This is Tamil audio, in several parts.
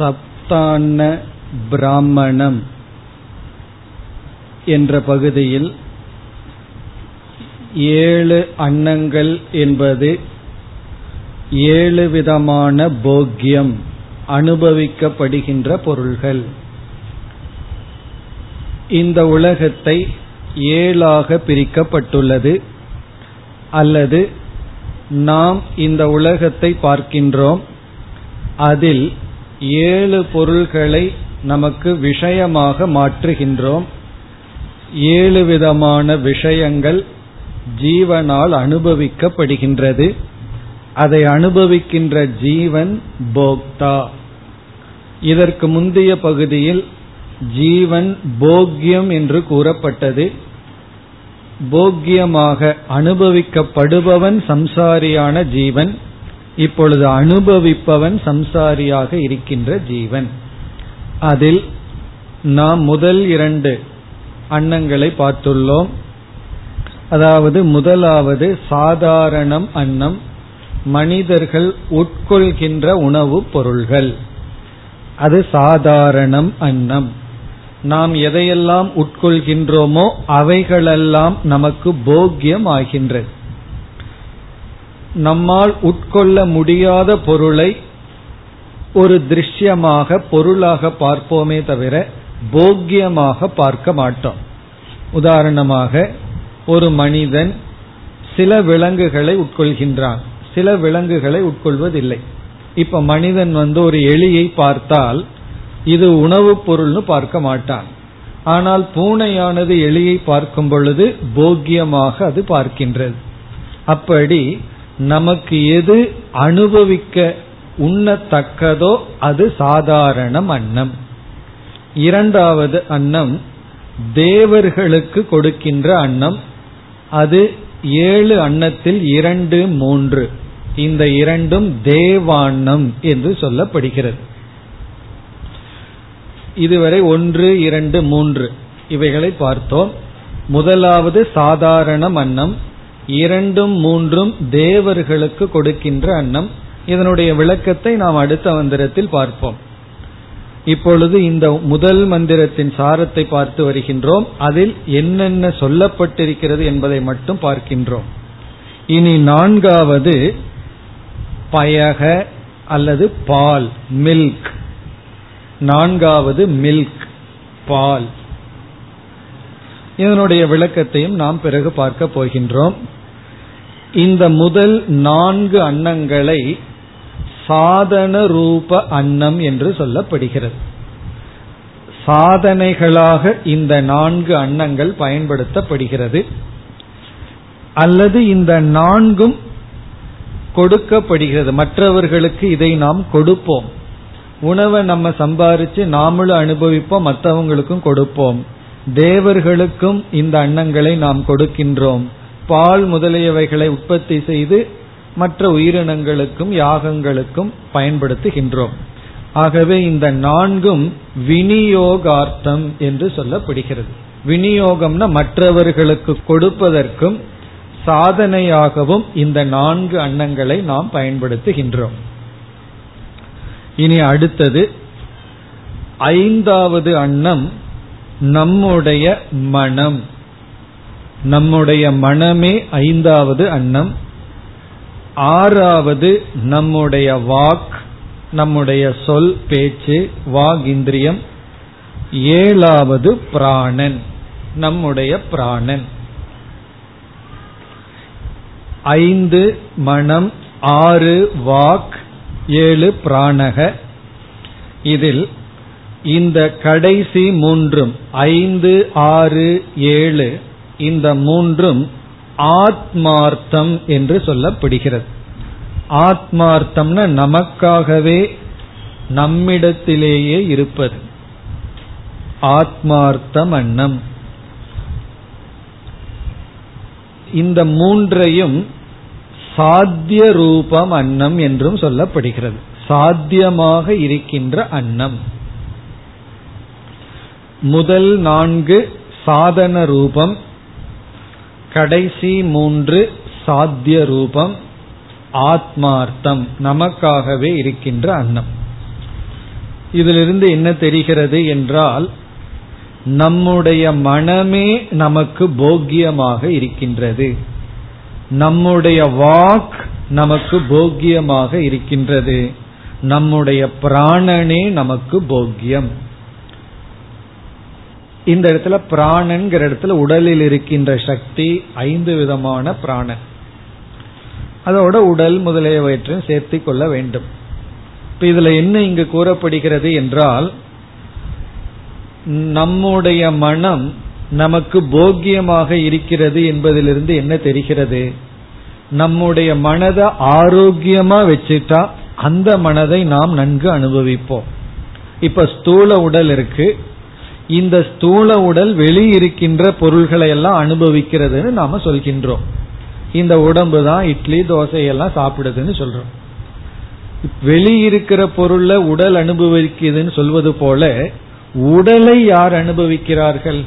சப்தான்ன பிராமணம் என்ற பகுதியில் ஏழு அன்னங்கள் என்பது ஏழு விதமான போக்கியம் அனுபவிக்கப்படுகின்ற பொருள்கள். இந்த உலகத்தை ஏழாக பிரிக்கப்பட்டுள்ளது. அல்லது நாம் இந்த உலகத்தை பார்க்கின்றோம். அதில் ஏழு பொருள்களை நமக்கு விஷயமாக மாற்றுகின்றோம். ஏழு விதமான விஷயங்கள் ஜீவனால் அனுபவிக்கப்படுகின்றது. அதை அனுபவிக்கின்ற ஜீவன் போக்தா. இதற்கு முந்தைய பகுதியில் ஜீவன் போக்கியம் என்று கூறப்பட்டது. போக்கியமாக அனுபவிக்கப்படுபவன் சம்சாரியான ஜீவன். இப்பொழுது அனுபவிப்பவன் சம்சாரியாக இருக்கின்ற ஜீவன். அதில் நாம் முதல் இரண்டு அன்னங்களை பார்த்துள்ளோம். அதாவது முதலாவது சாதாரணம் அன்னம் மனிதர்கள் உட்கொள்கின்ற உணவுப் பொருள்கள். அது சாதாரணம் அன்னம். நாம் எதையெல்லாம் உட்கொள்கின்றோமோ அவைகளெல்லாம் நமக்கு போக்கியம் ஆகின்றது நம்மால் உட்கொள்ள முடியாத பொருளை ஒரு திருஷ்யமாக பொருளாக பார்ப்போமே தவிர போக்கியமாக பார்க்க மாட்டோம். உதாரணமாக ஒரு மனிதன் சில விலங்குகளை உட்கொள்கின்றான். சில விலங்குகளை உட்கொள்வதில்லை. இப்ப மனிதன் வந்து ஒரு எலியை பார்த்தால் இது உணவுப் பொருள்னு பார்க்க மாட்டான். ஆனால் பூனையானது எலியை பார்க்கும் பொழுது போக்கியமாக அது பார்க்கின்றது. அப்படி நமக்கு எது அனுபவிக்க உண்ணத்தக்கதோ அது சாதாரணம் அன்னம். இரண்டாவது அன்னம் தேவர்களுக்கு கொடுக்கின்ற அன்னம். அது ஏழு அன்னத்தில் இரண்டு மூன்று. இந்த இரண்டும் தேவாண்ணம் என்று சொல்லப்படுகிறது. இதுவரை ஒன்று இரண்டு மூன்று. இவைகளை பார்த்தோம். முதலாவது சாதாரண அன்னம். இரண்டும் மூன்றும் தேவர்களுக்கு கொடுக்கின்ற அன்னம். இதனுடைய விளக்கத்தை நாம் அடுத்த மந்திரத்தில் பார்ப்போம். இப்பொழுது இந்த முதல் மந்திரத்தின் சாரத்தை பார்த்து வருகின்றோம். அதில் என்னென்ன சொல்லப்பட்டிருக்கிறது என்பதை மட்டும் பார்க்கின்றோம். இனி நான்காவது பயக அல்லது பால் மில்க் நான்காவது மில்க் பால். இதனுடைய விளக்கத்தையும் நாம் பிறகு பார்க்க போகின்றோம். இந்த முதல் நான்கு அன்னங்களை சாதன ரூப அன்னம் என்று சொல்லப்படுகிறது. சாதனைகளாக இந்த நான்கு அன்னங்கள் பயன்படுத்தப்படுகிறது. அல்லது இந்த நான்கும் கொடுக்கப்படுகிறது. மற்றவர்களுக்கு இதை நாம் கொடுப்போம். உணவை நம்ம சம்பாரிச்சு நாமளும் அனுபவிப்போம் மற்றவங்களுக்கும் கொடுப்போம். தேவர்களுக்கும் இந்த அன்னங்களை நாம் கொடுக்கின்றோம். பால் முதலியவைகளை உற்பத்தி செய்து மற்ற உயிரினங்களுக்கும் யாகங்களுக்கும் பயன்படுத்துகின்றோம். ஆகவே இந்த நான்கும் விநியோகார்த்தம் என்று சொல்லப்படுகிறது. விநியோகம்னா மற்றவர்களுக்கு கொடுப்பதற்கும் சாதனையாகவும் இந்த நான்கு அன்னங்களை நாம் பயன்படுத்துகின்றோம். இனி அடுத்தது ஐந்தாவது அன்னம் நம்முடைய மனம். நம்முடைய மனமே ஐந்தாவது அன்னம். ஆறாவது நம்முடைய வாக் நம்முடைய சொல் பேச்சு வாக் இந்திரியம் ஏழாவது பிராணன் நம்முடைய பிராணன். ஐந்து மனம் ஆறு வாக் ஏழு பிராணக. இதில் இந்த கடைசி மூன்றும் ஐந்து ஆறு ஏழு இந்த மூன்றும் ஆத்மார்த்தம் என்று சொல்லப்படுகிறது. ஆத்மார்த்தம்னா நமக்காகவே நம்மிடத்திலேயே இருப்பது. ஆத்மார்த்தம் அன்னம். இந்த மூன்றையும் சாத்திய ரூபம் அன்னம் என்றும் சொல்லப்படுகிறது. சாத்தியமாக இருக்கின்ற அன்னம். முதல் நான்கு சாதன ரூபம் கடைசி மூன்று சாத்திய ரூபம் ஆத்மார்த்தம் நமக்காகவே இருக்கின்ற அன்னம். இதிலிருந்து என்ன தெரிகிறது என்றால் நம்முடைய மனமே நமக்கு போக்கியமாக இருக்கின்றது. நம்முடைய வாக் நமக்கு போக்கியமாக இருக்கின்றது. நம்முடைய பிராணனே நமக்கு போக்கியம். இந்த இடத்துல பிராணன்கிற இடத்துல உடலில் இருக்கின்ற சக்தி ஐந்து விதமான பிராணன். அதோட உடல் முதலியவற்றையும் சேர்த்து கொள்ள வேண்டும். இப்ப இதுல என்ன இங்கு கூறப்படுகிறது என்றால் நம்முடைய மனம் நமக்கு போக்கியமாக இருக்கிறது என்பதிலிருந்து என்ன தெரிகிறது? நம்முடைய மனதை ஆரோக்கியமா வச்சுட்டா அந்த மனதை நாம் நன்கு அனுபவிப்போம். இப்ப ஸ்தூல உடல் இருக்கு இந்த ஸ்தூல உடல் வெளியிருக்கின்ற பொருள்களை எல்லாம் அனுபவிக்கிறதுன்னு நாம சொல்கின்றோம். இந்த உடம்பு தான் இட்லி தோசை எல்லாம் சாப்பிடுதுன்னு சொல்றோம். வெளியிருக்கிற பொருள்ல உடல் அனுபவிக்குதுன்னு சொல்வது போல உடலை யார் அனுபவிக்கிறார்கள்?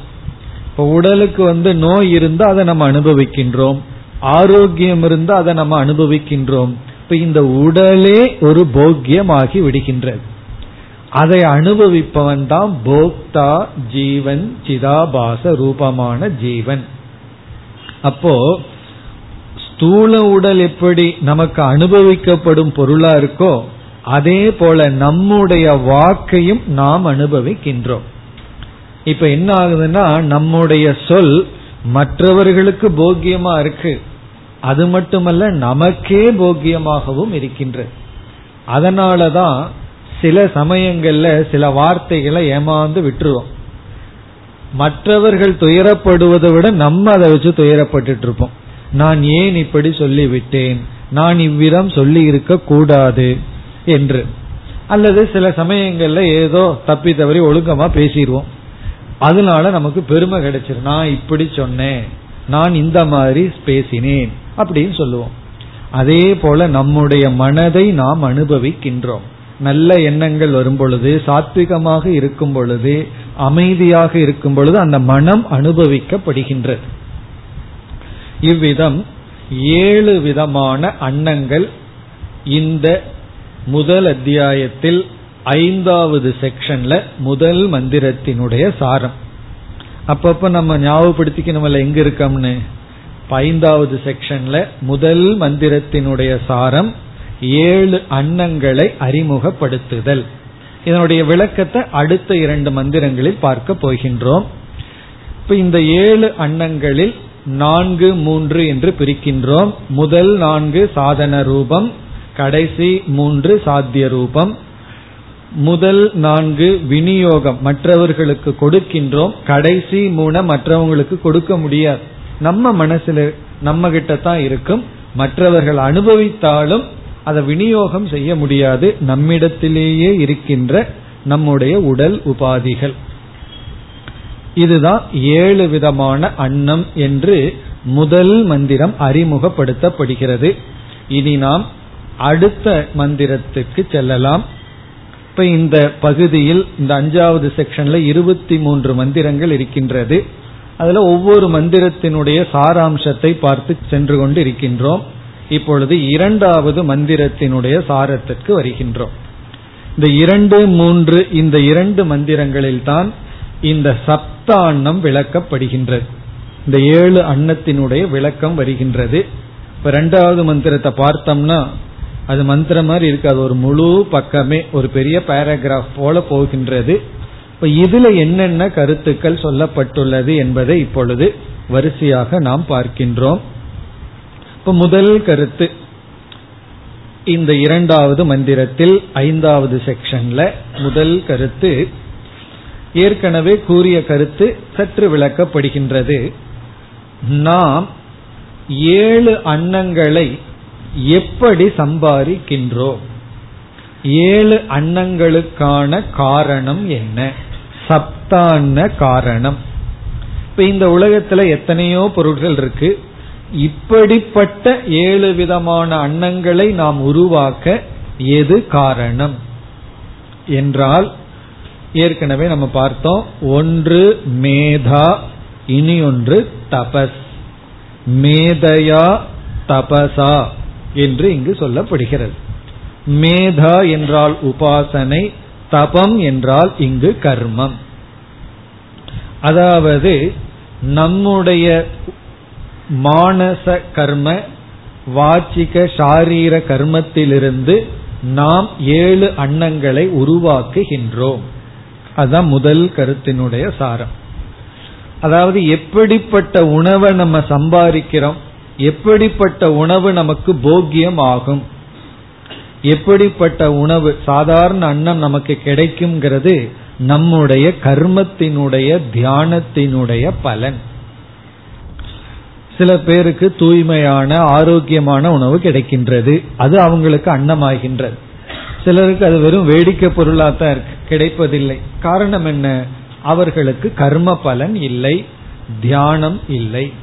இப்ப உடலுக்கு வந்து நோய் இருந்தா அதை நம்ம அனுபவிக்கின்றோம். ஆரோக்கியம் இருந்தா அதை நம்ம அனுபவிக்கின்றோம். இப்ப இந்த உடலே ஒரு போக்கியமாகி விடுகின்றது. அதை அனுபவிப்பவன் தான் போக்தா ஜீவன் சிதாபாச ரூபமான ஜீவன். அப்போ ஸ்தூல உடல் எப்படி நமக்கு அனுபவிக்கப்படும் பொருளா இருக்கோ அதே போல நம்முடைய வாக்கையும் நாம் அனுபவிக்கின்றோம். இப்ப என்ன ஆகுதுன்னா நம்முடைய சொல் மற்றவர்களுக்கு போக்கியமா இருக்கு. அது மட்டுமல்ல நமக்கே போக்கியமாகவும் இருக்கின்றது அதனாலதான் சில சமயங்கள்ல சில வார்த்தைகளை ஏமாந்து விட்டுருவோம். மற்றவர்கள் துயரப்படுவதை விட நம்ம அதை வச்சு துயரப்பட்டு இருப்போம். நான் ஏன் இப்படி சொல்லிவிட்டேன்? நான் இவ்விதம் சொல்லி இருக்க கூடாது என்று. அல்லது சில சமயங்கள்ல ஏதோ தப்பி தவறி ஒழுக்கமா பேசிடுவோம். அதனால நமக்கு பெருமை கிடைச்சிரு நான் இப்படி சொன்னேன். நான் இந்த மாதிரி பேசினேன் அப்படின்னு சொல்லுவோம். அதே போல நம்முடைய மனதை நாம் அனுபவிக்கின்றோம். நல்ல எண்ணங்கள் வரும் பொழுது சாத்விகமாக இருக்கும் பொழுது அமைதியாக இருக்கும் பொழுது அந்த மனம் அனுபவிக்கப்படுகின்றது. இவ்விதம் ஏழு விதமான அன்னங்கள் இந்த முதல் அத்தியாயத்தில் ஐந்தாவது செக்ஷன்ல முதல் மந்திரத்தினுடைய சாரம். அப்பப்ப நம்ம ஞாபகப்படுத்திக்கணும்ல எங்க இருக்கோம்னு. ஐந்தாவது செக்ஷன்ல முதல் மந்திரத்தினுடைய சாரம் ஏழு அன்னங்களை அறிமுகப்படுத்துதல். இதனுடைய விளக்கத்தை அடுத்த இரண்டு மந்திரங்களில் பார்க்க போகின்றோம். இப்ப இந்த ஏழு அன்னங்களில் நான்கு மூன்று என்று பிரிக்கின்றோம். முதல் நான்கு சாதன ரூபம் கடைசி மூன்று சாத்திய ரூபம். முதல் நான்கு விநியோகம் மற்றவர்களுக்கு கொடுக்கின்றோம். கடைசி மூண மற்றவங்களுக்கு கொடுக்க முடியாது. நம்ம மனசுல நம்ம கிட்ட தான் இருக்கும். மற்றவர்கள் அனுபவித்தாலும் அதை விநியோகம் செய்ய முடியாது. நம்மிடத்திலேயே இருக்கின்ற நம்முடைய உடல் உபாதிகள். இதுதான் ஏழு விதமான அன்னம் என்று முதல் மந்திரம் அறிமுகப்படுத்தப்படுகிறது. இனி நாம் அடுத்த மந்திரத்துக்கு செல்லலாம். இப்ப இந்த பகுதியில் இந்த அஞ்சாவது செக்ஷன்ல இருபத்தி மூன்று மந்திரங்கள் இருக்கின்றது. அதுல ஒவ்வொரு மந்திரத்தினுடைய சாராம்சத்தை பார்த்து சென்று கொண்டு இருக்கின்றோம். இப்பொழுது இரண்டாவது மந்திரத்தினுடைய சாரத்திற்கு வருகின்றோம். இந்த இரண்டு மூன்று இந்த இரண்டு மந்திரங்களில் தான் இந்த அன்னம் விளக்கப்படுகின்றது. இந்த ஏழு அன்னத்தினுடைய விளக்கம் வருகின்றது. இப்ப ரெண்டாவது மந்திரத்தை பார்த்தோம்னா அது மந்திரம் மாதிரி இருக்காது ஒரு முழு பக்கமே ஒரு பெரிய பேராகிராஃப் போல போகின்றது. இப்ப இதுல என்னென்ன கருத்துக்கள் சொல்லப்பட்டுள்ளது என்பதை இப்பொழுது வரிசையாக நாம் பார்க்கின்றோம். இப்ப முதல் கருத்து. இந்த இரண்டாவது மந்திரத்தில் ஐந்தாவது செக்ஷன்ல முதல் கருத்து ஏற்கனவே கூறிய கருத்து சற்று விளக்கப்படுகின்றது. நாம் ஏழு அன்னங்களை எப்படி சம்பாதிக்கின்றோம்? ஏழு அன்னங்களுக்கான காரணம் என்ன? சப்தான காரணம். இப்ப இந்த உலகத்துல எத்தனையோ பொருட்கள் இருக்கு. இப்படிப்பட்ட ஏழு விதமான அன்னங்களை நாம் உருவாக்க எது காரணம்? என்றால் ஏற்கனவே நம்ம பார்த்தோம் ஒன்று மேதா இனி ஒன்று தபஸ். மேதையா தபசா என்று இங்கு சொல்லப்படுகிறது. மேதா என்றால் உபாசனை தபம் என்றால் இங்கு கர்மம். அதாவது நம்முடைய மானச கர்ம வாச்சிக சாரீர கர்மத்திலிருந்து நாம் ஏழு அன்னங்களை உருவாக்குகின்றோம். அதுதான் முதல் கருத்தினுடைய சாரம். அதாவது எப்படிப்பட்ட உணவை நம்ம சம்பாதிக்கிறோம் எப்படிப்பட்ட உணவு நமக்கு போக்கியம் ஆகும் எப்படிப்பட்ட உணவு சாதாரண அன்னம் நமக்கு கிடைக்குங்கிறது நம்முடைய கர்மத்தினுடைய தியானத்தினுடைய பலன். சில பேருக்கு தூய்மையான ஆரோக்கியமான உணவு கிடைக்கின்றது. அது அவங்களுக்கு அன்னமாகின்றது. சிலருக்கு அது வெறும் வேடிக்கை பொருளாத்தான் இருக்கு கிடைப்பதில்லை. காரணம் என்ன? அவர்களுக்கு கர்ம பலன் இல்லை தியானம் இல்லை.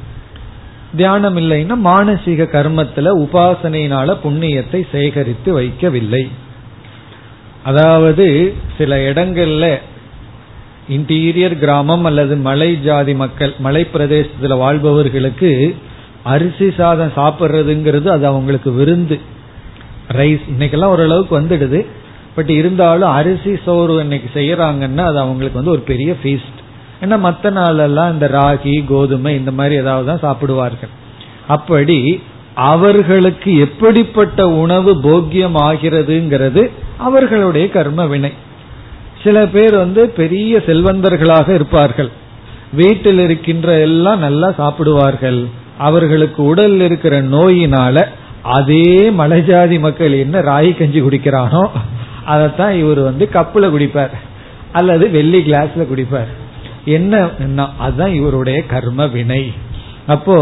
தியானம் இல்லைன்னா மானசீக கர்மத்துல உபாசனையினால புண்ணியத்தை சேகரித்து வைக்கவில்லை. அதாவது சில இடங்கள்ல இன்டீரியர் கிராமம் அல்லது மலை ஜாதி மக்கள் மலை பிரதேசத்துல வாழ்பவர்களுக்கு அரிசி சாதம் சாப்பிட்றதுங்கிறது அது அவங்களுக்கு விருந்து. ரைஸ் இன்னைக்கெல்லாம் ஓரளவுக்கு வந்துடுது. பட் இருந்தாலும் அரிசி சோறு இன்னைக்கு செய்யறாங்கன்னா அது அவங்களுக்கு வந்து ஒரு பெரிய ஃபீஸ்ட் ஏன்னா மற்ற நாளெல்லாம் இந்த ராகி கோதுமை இந்த மாதிரி ஏதாவது தான் சாப்பிடுவார்கள். அப்படி அவர்களுக்கு எப்படிப்பட்ட உணவு போக்கியம் ஆகிறதுங்கிறது அவர்களுடைய கர்ம வினை. சில பேர் வந்து பெரிய செல்வந்தர்களாக இருப்பார்கள். வீட்டில் இருக்கின்ற எல்லாம் நல்லா சாப்பிடுவார்கள். அவர்களுக்கு உடல் இருக்கிற நோயினால அதே மலைஜாதி மக்கள் என்ன ராகி கஞ்சி குடிக்கிறானோ அதைத்தான் இவர் வந்து கப்புல குடிப்பார். அல்லது வெள்ளி கிளாஸ்ல குடிப்பார். என்ன அதுதான் இவருடைய கர்ம வினை. அப்போ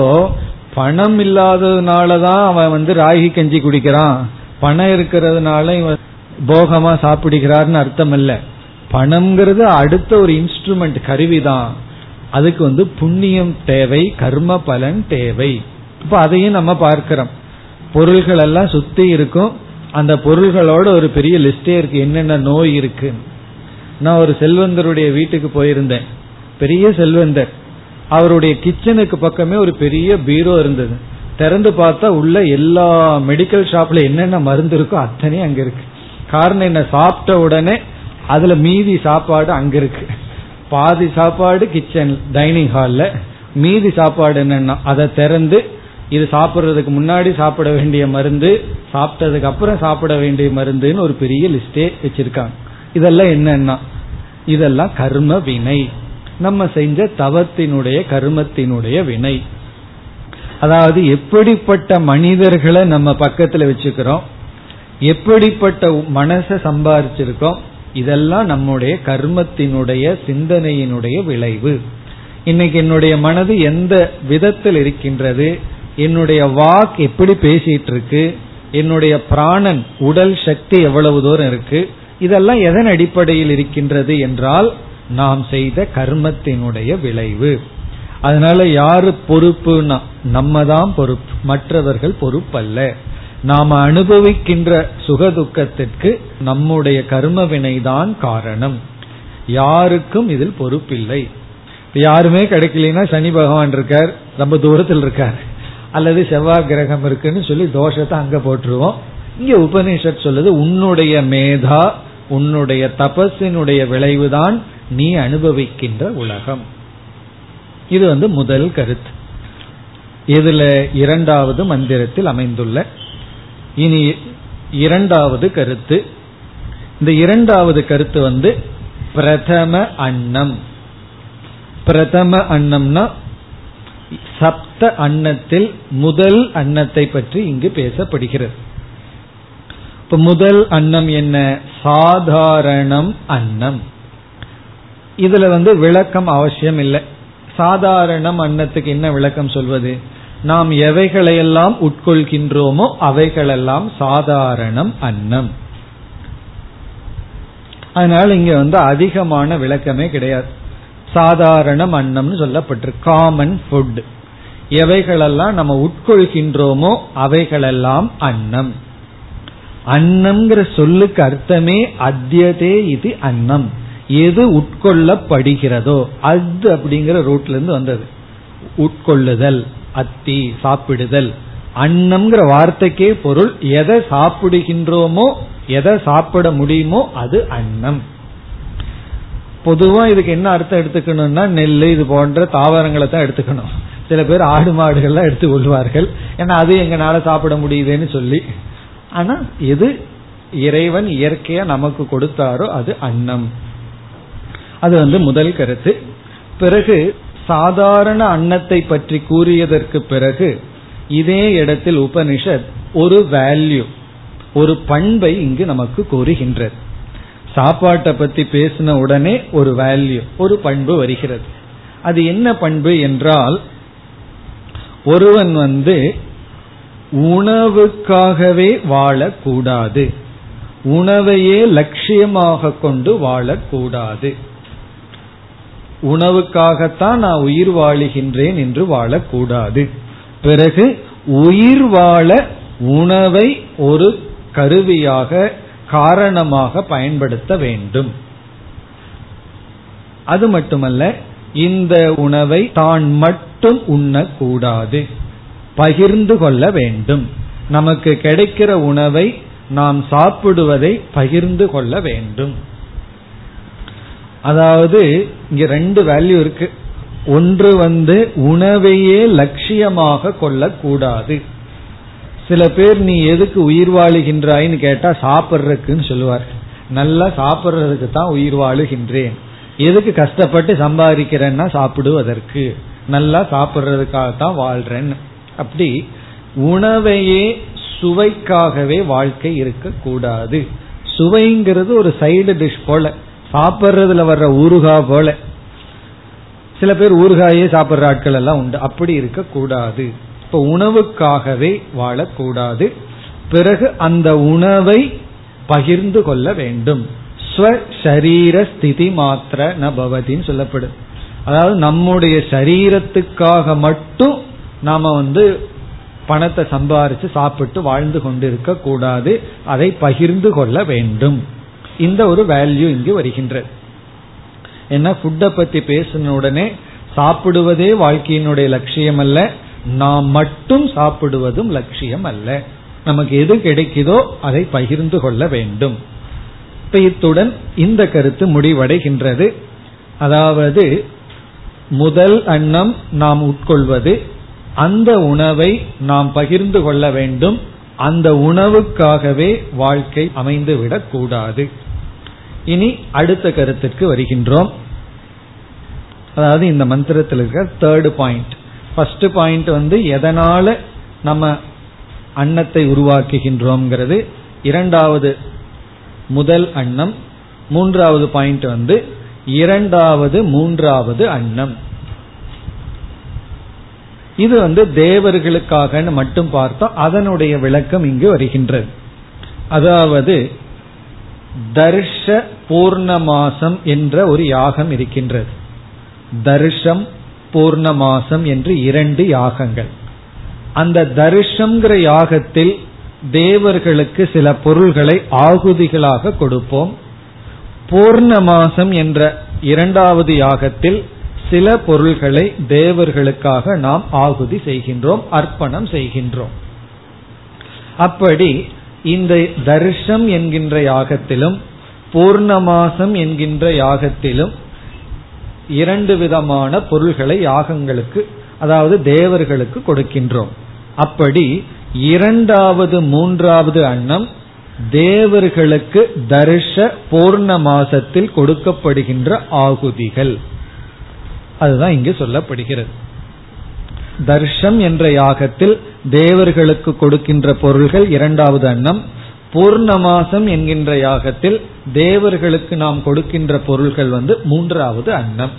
பணம் இல்லாததுனாலதான் அவன் வந்து ராகி கஞ்சி குடிக்கிறான். பணம் இருக்கிறதுனால இவன் போகமா சாப்பிடுகிறார்னு அர்த்தம் இல்லை. பணம்ங்கிறது அடுத்த ஒரு இன்ஸ்ட்ருமெண்ட் கருவிதான். அதுக்கு வந்து புண்ணியம் தேவை கர்ம பலன் தேவை. இப்ப அதையும் நம்ம பார்க்கிறோம். பொருள்கள் எல்லாம் சுத்தி இருக்கும். அந்த பொருள்களோட ஒரு பெரிய லிஸ்டே இருக்கு. என்னென்ன நோய் இருக்கு. நான் ஒரு செல்வந்தருடைய வீட்டுக்கு போயிருந்தேன். பெரிய செல்வந்தர். அவருடைய கிச்சனுக்கு பக்கமே ஒரு பெரிய பீரோ இருந்தது. திறந்து பார்த்தா உள்ள எல்லா மெடிக்கல் ஷாப்ல என்னென்ன மருந்து இருக்கோ அத்தனையும் அங்க இருக்கு. காரணம் என்ன? சாப்பிட்ட உடனே அதுல மீதி சாப்பாடு அங்க இருக்கு. பாதி சாப்பாடு கிச்சன் டைனிங் ஹால்ல மீதி சாப்பாடு என்னன்னா அதை திறந்து இது சாப்பிட்றதுக்கு முன்னாடி சாப்பிட வேண்டிய மருந்து சாப்பிட்டதுக்கு அப்புறம் சாப்பிட வேண்டிய மருந்துன்னு ஒரு பெரிய லிஸ்டே வச்சிருக்காங்க. இதெல்லாம் என்னன்னா இதெல்லாம் கர்ம வினை. நம்ம செஞ்ச தவத்தினுடைய கர்மத்தினுடைய வினை. அதாவது எப்படிப்பட்ட மனிதர்களை நம்ம பக்கத்துல வச்சுக்கிறோம்? எப்படிப்பட்ட மனசை சம்பாரிச்சிருக்கோம்? இதெல்லாம் நம்முடைய கர்மத்தினுடைய சிந்தனையினுடைய விளைவு. இன்னைக்கு என்னுடைய மனது எந்த விதத்தில் இருக்கின்றது? என்னுடைய வாக் எப்படி பேசிட்டு இருக்கு என்னுடைய பிராணன் உடல் சக்தி எவ்வளவு தூரம் இருக்கு? இதெல்லாம் எதன் அடிப்படையில் இருக்கின்றது என்றால் நாம் செய்த கர்மத்தினுடைய விளைவு. அதனால யாரு பொறுப்புனா நம்ம தான் பொறுப்பு மற்றவர்கள் பொறுப்பல்ல. நாம அனுபவிக்கின்ற சுகதுக்கத்திற்கு நம்முடைய கர்ம வினைதான் காரணம். யாருக்கும் இதில் பொறுப்பில்லை. யாருமே கிடைக்கலனா சனி பகவான் இருக்கார் ரொம்ப தூரத்தில் இருக்கார். அல்லது செவ்வாய் கிரகம் இருக்குன்னு சொல்லி தோஷத்தை அங்க போட்டுருவோம். இங்க உபநிஷத் சொல்லுது உன்னுடைய மேதா உன்னுடைய தபஸினுடைய விளைவுதான் நீ அனுபவிக்கின்ற உலகம். இது வந்து முதல் கருத்து. இதுல இரண்டாவது மந்திரத்தில் அமைந்துள்ள இனி இரண்டாவது கருத்து. இந்த இரண்டாவது கருத்து வந்து பிரதம அன்னம். பிரதம அன்னம்னா சப்த அன்னத்தில் முதல் அன்னத்தை பற்றி இங்கு பேசப்படுகிறது. இப்ப முதல் அன்னம் என்ன? சாதாரணம் அன்னம். இதுல வந்து விளக்கம் அவசியம் இல்லை. சாதாரணம் அன்னத்துக்கு என்ன விளக்கம் சொல்வது? நாம் எவைகளையெல்லாம் உட்கொள்கின்றோமோ அவைகளெல்லாம் சாதாரணம் அன்னம். அதனால இங்க வந்து அதிகமான விளக்கமே கிடையாது. சாதாரணம் அன்னம்னு சொல்லப்பட்டிருக்கு. காமன் ஃபுட் எவைகளெல்லாம் நம்ம உட்கொள்கின்றோமோ அவைகளெல்லாம் அன்னம். அன்னம்ங்கிற சொல்லுக்கு அர்த்தமே அத்தியதே இது அன்னம். எது உட்கொள்ளப்படுகிறதோ அது அப்படிங்கிற ரூட்ல இருந்து வந்தது. உட்கொள்ளுதல். அத்தி சாப்பிடுதல். அன்னம்ங்கிற வார்த்தைக்கே பொருள் எதை சாப்பிடுகின்றோமோ எதை சாப்பிட முடியுமோ அது அன்னம். பொதுவா இதுக்கு என்ன அர்த்தம் எடுத்துக்கணும்னா நெல் இது போன்ற தாவரங்களை தான் எடுத்துக்கணும். சில பேர் ஆடு மாடுகள்லாம் எடுத்துக் கொள்வார்கள். ஏன்னா அது எங்களால சாப்பிட முடியுதுன்னு சொல்லி. ஆனா எது இறைவன் இயற்கையா நமக்கு கொடுத்தாரோ அது அன்னம். அது வந்து முதல் கருத்து. பிறகு சாதாரண அன்னத்தை பற்றி கூறியதற்கு பிறகு இதே இடத்தில் உபனிஷத் ஒரு வேல்யூ ஒரு பண்பை இங்கு நமக்கு கூறுகின்றது. சாப்பாட்டை பத்தி பேசின உடனே ஒரு வேல்யூ ஒரு பண்பு வருகிறது. அது என்ன பண்பு என்றால் ஒருவன் வந்து உணவுக்காகவே வாழக்கூடாது. உணவையே லட்சியமாக கொண்டு வாழக்கூடாது. உணவுக்காகத்தான் நான் உயிர் வாழுகின்றேன் என்று வாழக்கூடாது. பிறகு உயிர் வாழ உணவை ஒரு கருவியாக காரணமாக பயன்படுத்த வேண்டும். அது மட்டுமல்ல இந்த உணவை தான் மட்டும் உண்ணக்கூடாது. பகிர்ந்து கொள்ள வேண்டும். நமக்கு கிடைக்கிற உணவை நாம் சாப்பிடுவதை பகிர்ந்து கொள்ள வேண்டும். அதாவது இங்க ரெண்டு வேல்யூ இருக்கு. ஒன்று வந்து உணவையே லட்சியமாக கொள்ளக்கூடாது. சில பேர் நீ எதுக்கு உயிர் வாழுகின்றாயின்னு கேட்டா சாப்பிட்றதுக்குன்னு சொல்லுவார். நல்லா சாப்பிட்றதுக்கு தான் உயிர் வாழுகின்றேன். எதுக்கு கஷ்டப்பட்டு சம்பாதிக்கிறேன்னா சாப்பிடுவதற்கு. நல்லா சாப்பிட்றதுக்காக தான் வாழ்றேன்னு. அப்படி உணவையே சுவைக்காகவே வாழ்க்கை இருக்கக்கூடாது. சுவைங்கிறது ஒரு சைடு டிஷ் போல. சாப்பிட்றதுல வர்ற ஊறுகா போல. சில பேர் ஊறுகாயே சாப்பிட்ற ஆட்கள் எல்லாம் உண்டு. அப்படி இருக்கக்கூடாது இப்ப உணவுக்காகவே வாழக்கூடாது. பிறகு அந்த உணவை பகிர்ந்து கொள்ள வேண்டும். ஸ்வசரீர ஸ்திதி மாத்திர நபவதின்னு சொல்லப்படும். அதாவது நம்முடைய சரீரத்துக்காக மட்டும் நாம வந்து பணத்தை சம்பாரிச்சு சாப்பிட்டு வாழ்ந்து கொண்டிருக்க கூடாது. அதை பகிர்ந்து கொள்ள வேண்டும். இந்த ஒரு வேல்யூ இங்கு வருகின்றது. என்ன? ஃபுட்டை பத்தி பேசின உடனே சாப்பிடுவதே வாழ்க்கையினுடைய லட்சியம் அல்ல நாம் மட்டும் சாப்பிடுவதும் லட்சியம் அல்ல நமக்கு எது கிடைக்குதோ அதை பகிர்ந்து கொள்ள வேண்டும். இப்ப இத்துடன் இந்த கருத்து முடிவடைகின்றது. அதாவது முதல் அன்னம் நாம் உட்கொள்வது அந்த உணவை நாம் பகிர்ந்து கொள்ள வேண்டும். அந்த உணவுக்காகவே வாழ்க்கை அமைந்துவிடக் கூடாது இனி அடுத்த கருத்துக்கு வருகின்றோம். அதாவது இந்த மந்திரத்தில் இருக்க தேர்டு பாயிண்ட் ஃபர்ஸ்ட் பாயிண்ட் வந்து எதனால நம்ம அன்னத்தை உருவாக்குகின்றோம்ங்கிறது. இரண்டாவது முதல் அன்னம். மூன்றாவது பாயிண்ட் வந்து இரண்டாவது மூன்றாவது அன்னம். இது வந்து தேவர்களுக்காக மட்டும் பார்த்தோம் அதனுடைய விளக்கம் இங்கு வருகின்றது. அதாவது தர்ஷ பூர்ணமாசம் என்ற ஒரு யாகம் இருக்கின்றது. தர்ஷம் பூர்ணமாசம் என்று இரண்டு யாகங்கள். அந்த தர்ஷம்ங்கிற யாகத்தில் தேவர்களுக்கு சில பொருள்களை ஆகுதிகளாக கொடுப்போம். பூர்ணமாசம் என்ற இரண்டாவது யாகத்தில் சில பொருள்களை தேவர்களுக்காக நாம் ஆகுதி செய்கின்றோம் அர்ப்பணம் செய்கின்றோம். அப்படி இந்த தர்ஷம் என்கின்ற யாகத்திலும் பூர்ணமாசம் என்கின்ற யாகத்திலும் இரண்டு விதமான பொருள்களை யாகங்களுக்கு அதாவது தேவர்களுக்கு கொடுக்கின்றோம். அப்படி இரண்டாவது மூன்றாவது அன்னம் தேவர்களுக்கு தர்ஷ பூர்ண மாசத்தில் கொடுக்கப்படுகின்ற ஆகுதிகள். அதுதான் இங்கு சொல்லப்படுகிறது. தர்ஷம் என்ற யாகத்தில் தேவர்களுக்கு கொடுக்கின்ற பொருள்கள் இரண்டாவது அன்னம். பூர்ணமாசம் என்கின்ற யாகத்தில் தேவர்களுக்கு நாம் கொடுக்கின்ற பொருள்கள் வந்து மூன்றாவது அன்னம்.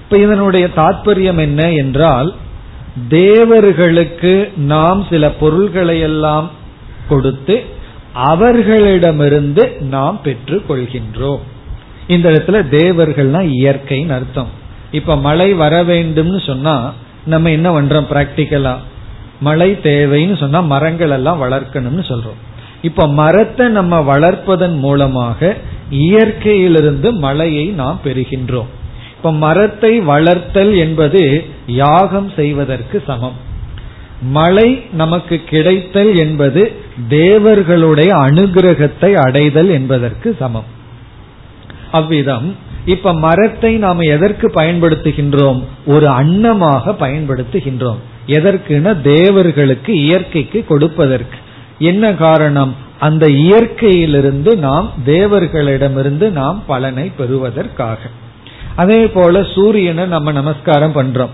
இப்ப இதனுடைய தாற்பயம் என்ன என்றால் தேவர்களுக்கு நாம் சில பொருள்களை எல்லாம் கொடுத்து அவர்களிடமிருந்து நாம் பெற்று கொள்கின்றோம் இந்த இடத்துல தேவர்கள்னா இயற்கைன்னு அர்த்தம். இப்ப மழை வர வேண்டும்னு சொன்னா நம்ம என்ன பண்றோம்? பிராக்டிக்கலா மழை தேவைன்னு சொன்னா மரங்கள் எல்லாம் வளர்க்கணும்னு சொல்றோம். இப்ப மரத்தை நம்ம வளர்ப்பதன் மூலமாக இயற்கையிலிருந்து மழையை நாம் பெறுகின்றோம். இப்ப மரத்தை வளர்த்தல் என்பது யாகம் செய்வதற்கு சமம். மழை நமக்கு கிடைத்தல் என்பது தேவர்களுடைய அனுகிரகத்தை அடைதல் என்பதற்கு சமம். அவ்விதம் இப்ப மரத்தை நாம எதற்கு பயன்படுத்துகின்றோம்? ஒரு அன்னமாக பயன்படுத்துகின்றோம். எதற்குனா தேவர்களுக்கு இயற்கைக்கு கொடுப்பதற்கு. என்ன காரணம்? அந்த இயற்கையிலிருந்து நாம் தேவர்களிடமிருந்து நாம் பலனை பெறுவதற்காக. அதே போல சூரியனை நம்ம நமஸ்காரம் பண்றோம்.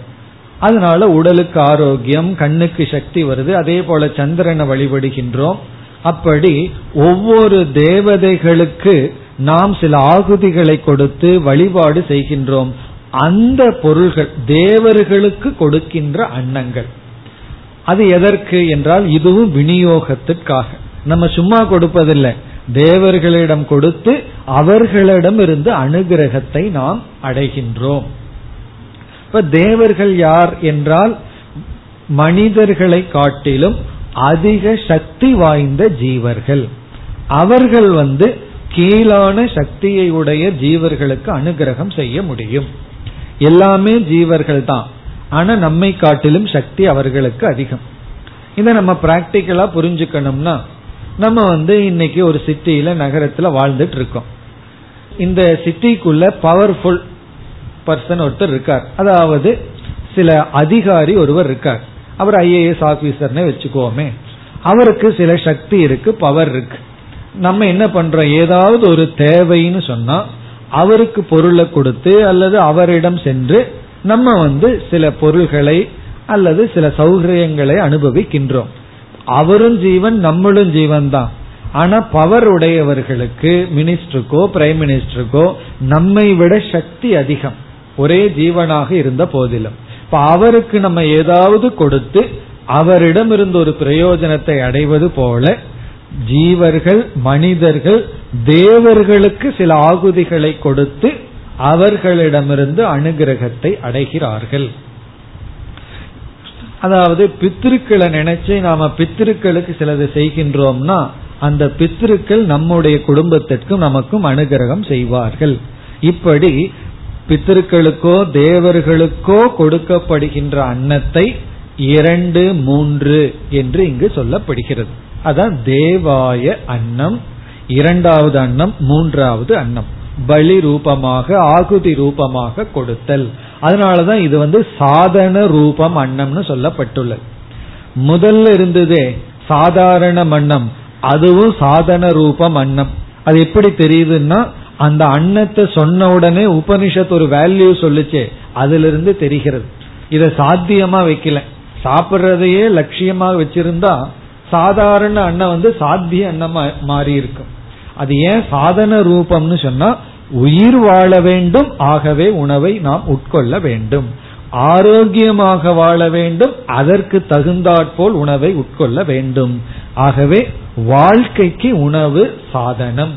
அதனால உடலுக்கு ஆரோக்கியம் கண்ணுக்கு சக்தி வருது. அதே போல சந்திரனை வழிபடுகின்றோம். அப்படி ஒவ்வொரு தேவதைகளுக்கு நாம் சில ஆகுதிகளை கொடுத்து வழிபாடு செய்கின்றோம். அந்த பொருள்கள் தேவர்களுக்கு கொடுக்கின்ற அன்னங்கள். அது எதற்கு என்றால் இதுவும் விநியோகத்திற்காக. நம்ம சும்மா கொடுப்பதில்லை. தேவர்களிடம் கொடுத்து அவர்களிடம் இருந்து அனுகிரகத்தை நாம் அடைகின்றோம். இப்ப தேவர்கள் யார் என்றால் மனிதர்களை காட்டிலும் அதிக சக்தி வாய்ந்த ஜீவர்கள். அவர்கள் வந்து கீழான சக்தியை உடைய ஜீவர்களுக்கு அனுகிரகம் செய்ய முடியும். எல்லாமே ஜீவர்கள் தான் ஆனா நம்மை காட்டிலும் சக்தி அவர்களுக்கு அதிகம். இதை நம்ம பிராக்டிக்கலா புரிஞ்சுக்கணும்னா நம்ம வந்து இன்னைக்கு ஒரு சிட்டியில நகரத்துல வாழ்ந்துட்டு இருக்கோம் இந்த சிட்டிக்குள்ள பவர்ஃபுல் பர்சன் ஒருத்தர் இருக்கார். அதாவது சில அதிகாரி ஒருவர் இருக்கார். அவர் ஐஏஎஸ் ஆபீசர்னே வச்சுக்கோமே. அவருக்கு சில சக்தி இருக்கு பவர் இருக்கு. நம்ம என்ன பண்றோம்? ஏதாவது ஒரு தேவைன்னு சொன்னா அவருக்கு பொருளை கொடுத்து அல்லது அவரிடம் சென்று நம்ம வந்து சில பொருள்களை அல்லது சில சௌகரியங்களை அனுபவிக்கின்றோம். அவரும் ஜீவன் நம்மளும் ஜீவன் தான் ஆனா பவர் உடையவர்களுக்கு மினிஸ்டருக்கோ பிரைம் மினிஸ்டருக்கோ நம்மை விட சக்தி அதிகம். ஒரே ஜீவனாக இருந்த போதிலும். இப்ப அவருக்கு நம்ம ஏதாவது கொடுத்து அவரிடம் இருந்து ஒரு பிரயோஜனத்தை அடைவது போல ஜீவர்கள் மனிதர்கள் தேவர்களுக்கு சில ஆகுதிகளை கொடுத்து அவர்களிடமிருந்து அனுகிரகத்தை அடைகிறார்கள். அதாவது பித்திருக்களை நினைச்சு நாம பித்திருக்களுக்கு சிலது செய்கின்றோம்னா அந்த பித்திருக்கள் நம்முடைய குடும்பத்திற்கும் நமக்கும் அனுகிரகம் செய்வார்கள். இப்படி பித்திருக்களுக்கோ தேவர்களுக்கோ கொடுக்கப்படுகின்ற அன்னத்தை இரண்டு மூன்று என்று இங்கு சொல்லப்படுகிறது. அதான் தேவாய அன்னம் இரண்டாவது அன்னம் மூன்றாவது அன்னம். பலி ரூபமாக ஆகுதி ரூபமாக கொடுத்தல். அதனாலதான் இது வந்து சாதன ரூபம் அன்னம்னு சொல்லப்பட்டுள்ளது. முதல்ல இருந்ததே சாதாரண அன்னம் அதுவும் சாதன ரூபம் அன்னம். அது எப்படி தெரியுதுன்னா அந்த அன்னத்தை சொன்ன உடனே உபனிஷத் ஒரு வேல்யூ சொல்லுச்சே அதுல இருந்து தெரிகிறது. இத சாத்தியமா வைக்கல. சாப்பிட்றதையே லட்சியமாக வச்சிருந்தா சாதாரண அன்னம் வந்து சாத்திய அன்னமா மாறி இருக்கும். அது ஏன் சாதன ரூபம்னு சொன்னா உயிர் வாழ வேண்டும் ஆகவே உணவை நாம் உட்கொள்ள வேண்டும். ஆரோக்கியமாக வாழ வேண்டும் அதற்கு தகுந்தாற்போல் உணவை உட்கொள்ள வேண்டும். ஆகவே வாழ்க்கைக்கு உணவு சாதனம்.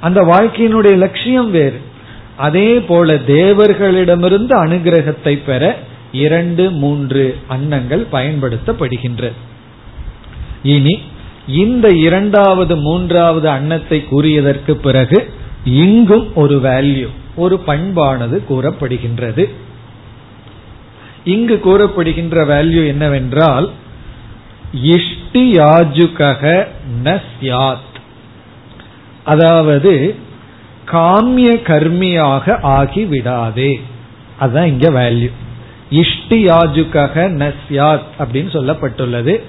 அந்த வாழ்க்கையினுடைய லட்சியம் வேறு. அதே போல தேவர்களிடமிருந்து அனுகிரகத்தை பெற இரண்டு மூன்று அன்னங்கள் பயன்படுத்தப்படுகின்றது இனி இந்த இரண்டாவது மூன்றாவது அன்னத்தை கூறியதற்கு பிறகு இங்கும் ஒரு வேல்யூ ஒரு பண்பானது கூறப்படுகின்றது. இங்கு கூறப்படுகின்ற வேல்யூ என்னவென்றால் இஷ்டி யாஜுகக நஸ்யாத் அதாவது காமிய கர்மியாக ஆகிவிடாதே. அதுதான் இங்க வேல்யூ இஷ்டி யாஜுகக நஸ்யாத் அப்படின்னு சொல்லப்பட்டுள்ளது.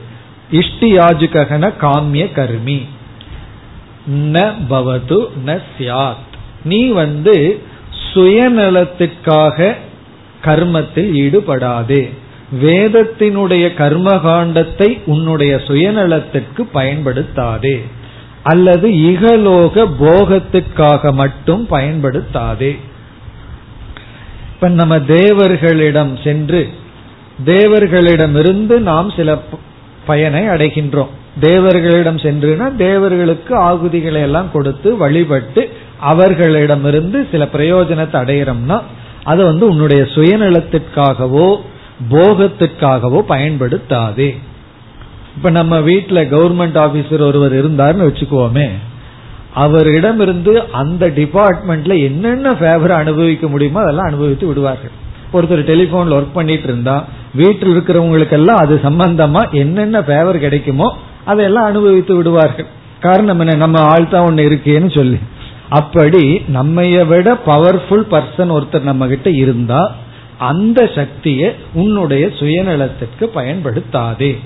இஷ்டியாஜுகன காமிய கர்மி. ந பவது ந சியாத் நீ வந்து சுயநலத்துக்காக கர்மத்தில் ஈடுபடாதே. வேதத்தினுடைய கர்மகாண்டத்தை உன்னுடைய சுயநலத்திற்கு பயன்படுத்தாதே. அல்லது இகலோக போகத்துக்காக மட்டும் பயன்படுத்தாதே. இப்ப நம்ம தேவர்களிடம் சென்று தேவர்களிடமிருந்து நாம் சில பயனை அடைகின்றோம். தேவர்களிடம் சென்றுனா தேவர்களுக்கு ஆகுதிகளை எல்லாம் கொடுத்து வழிபட்டு அவர்களிடமிருந்து சில பிரயோஜனத்தை அடையிறோம்னா அதை வந்து உன்னுடைய சுயநலத்திற்காகவோ போகத்திற்காகவோ பயன்படுத்தாதே. இப்ப நம்ம வீட்டுல கவர்மெண்ட் ஆபீசர் ஒருவர் இருந்தார்னு வச்சுக்கோமே அவரிடமிருந்து அந்த டிபார்ட்மெண்ட்ல என்னென்ன ஃபேவர் அனுபவிக்க முடியுமோ அதெல்லாம் அனுபவித்து விடுவார்கள். ஒருத்தர் டெலிபோன்ல ஒர்க் பண்ணிட்டு இருந்தா வீட்டில் இருக்கிறவங்களுக்கெல்லாம் அது சம்பந்தமா என்னென்ன ஃபேவர் கிடைக்குமோ அதையெல்லாம் அனுபவித்து விடுவார்கள். காரணம் என்ன? நம்ம ஆள் தான் ஒண்ணு இருக்கேன்னு சொல்லி. அப்படி நம்மைய விட பவர்ஃபுல் பர்சன் ஒருத்தர் நம்ம கிட்ட இருந்தா அந்த சக்தியை உன்னுடைய சுயநலத்திற்கு பயன்படுத்தாதே.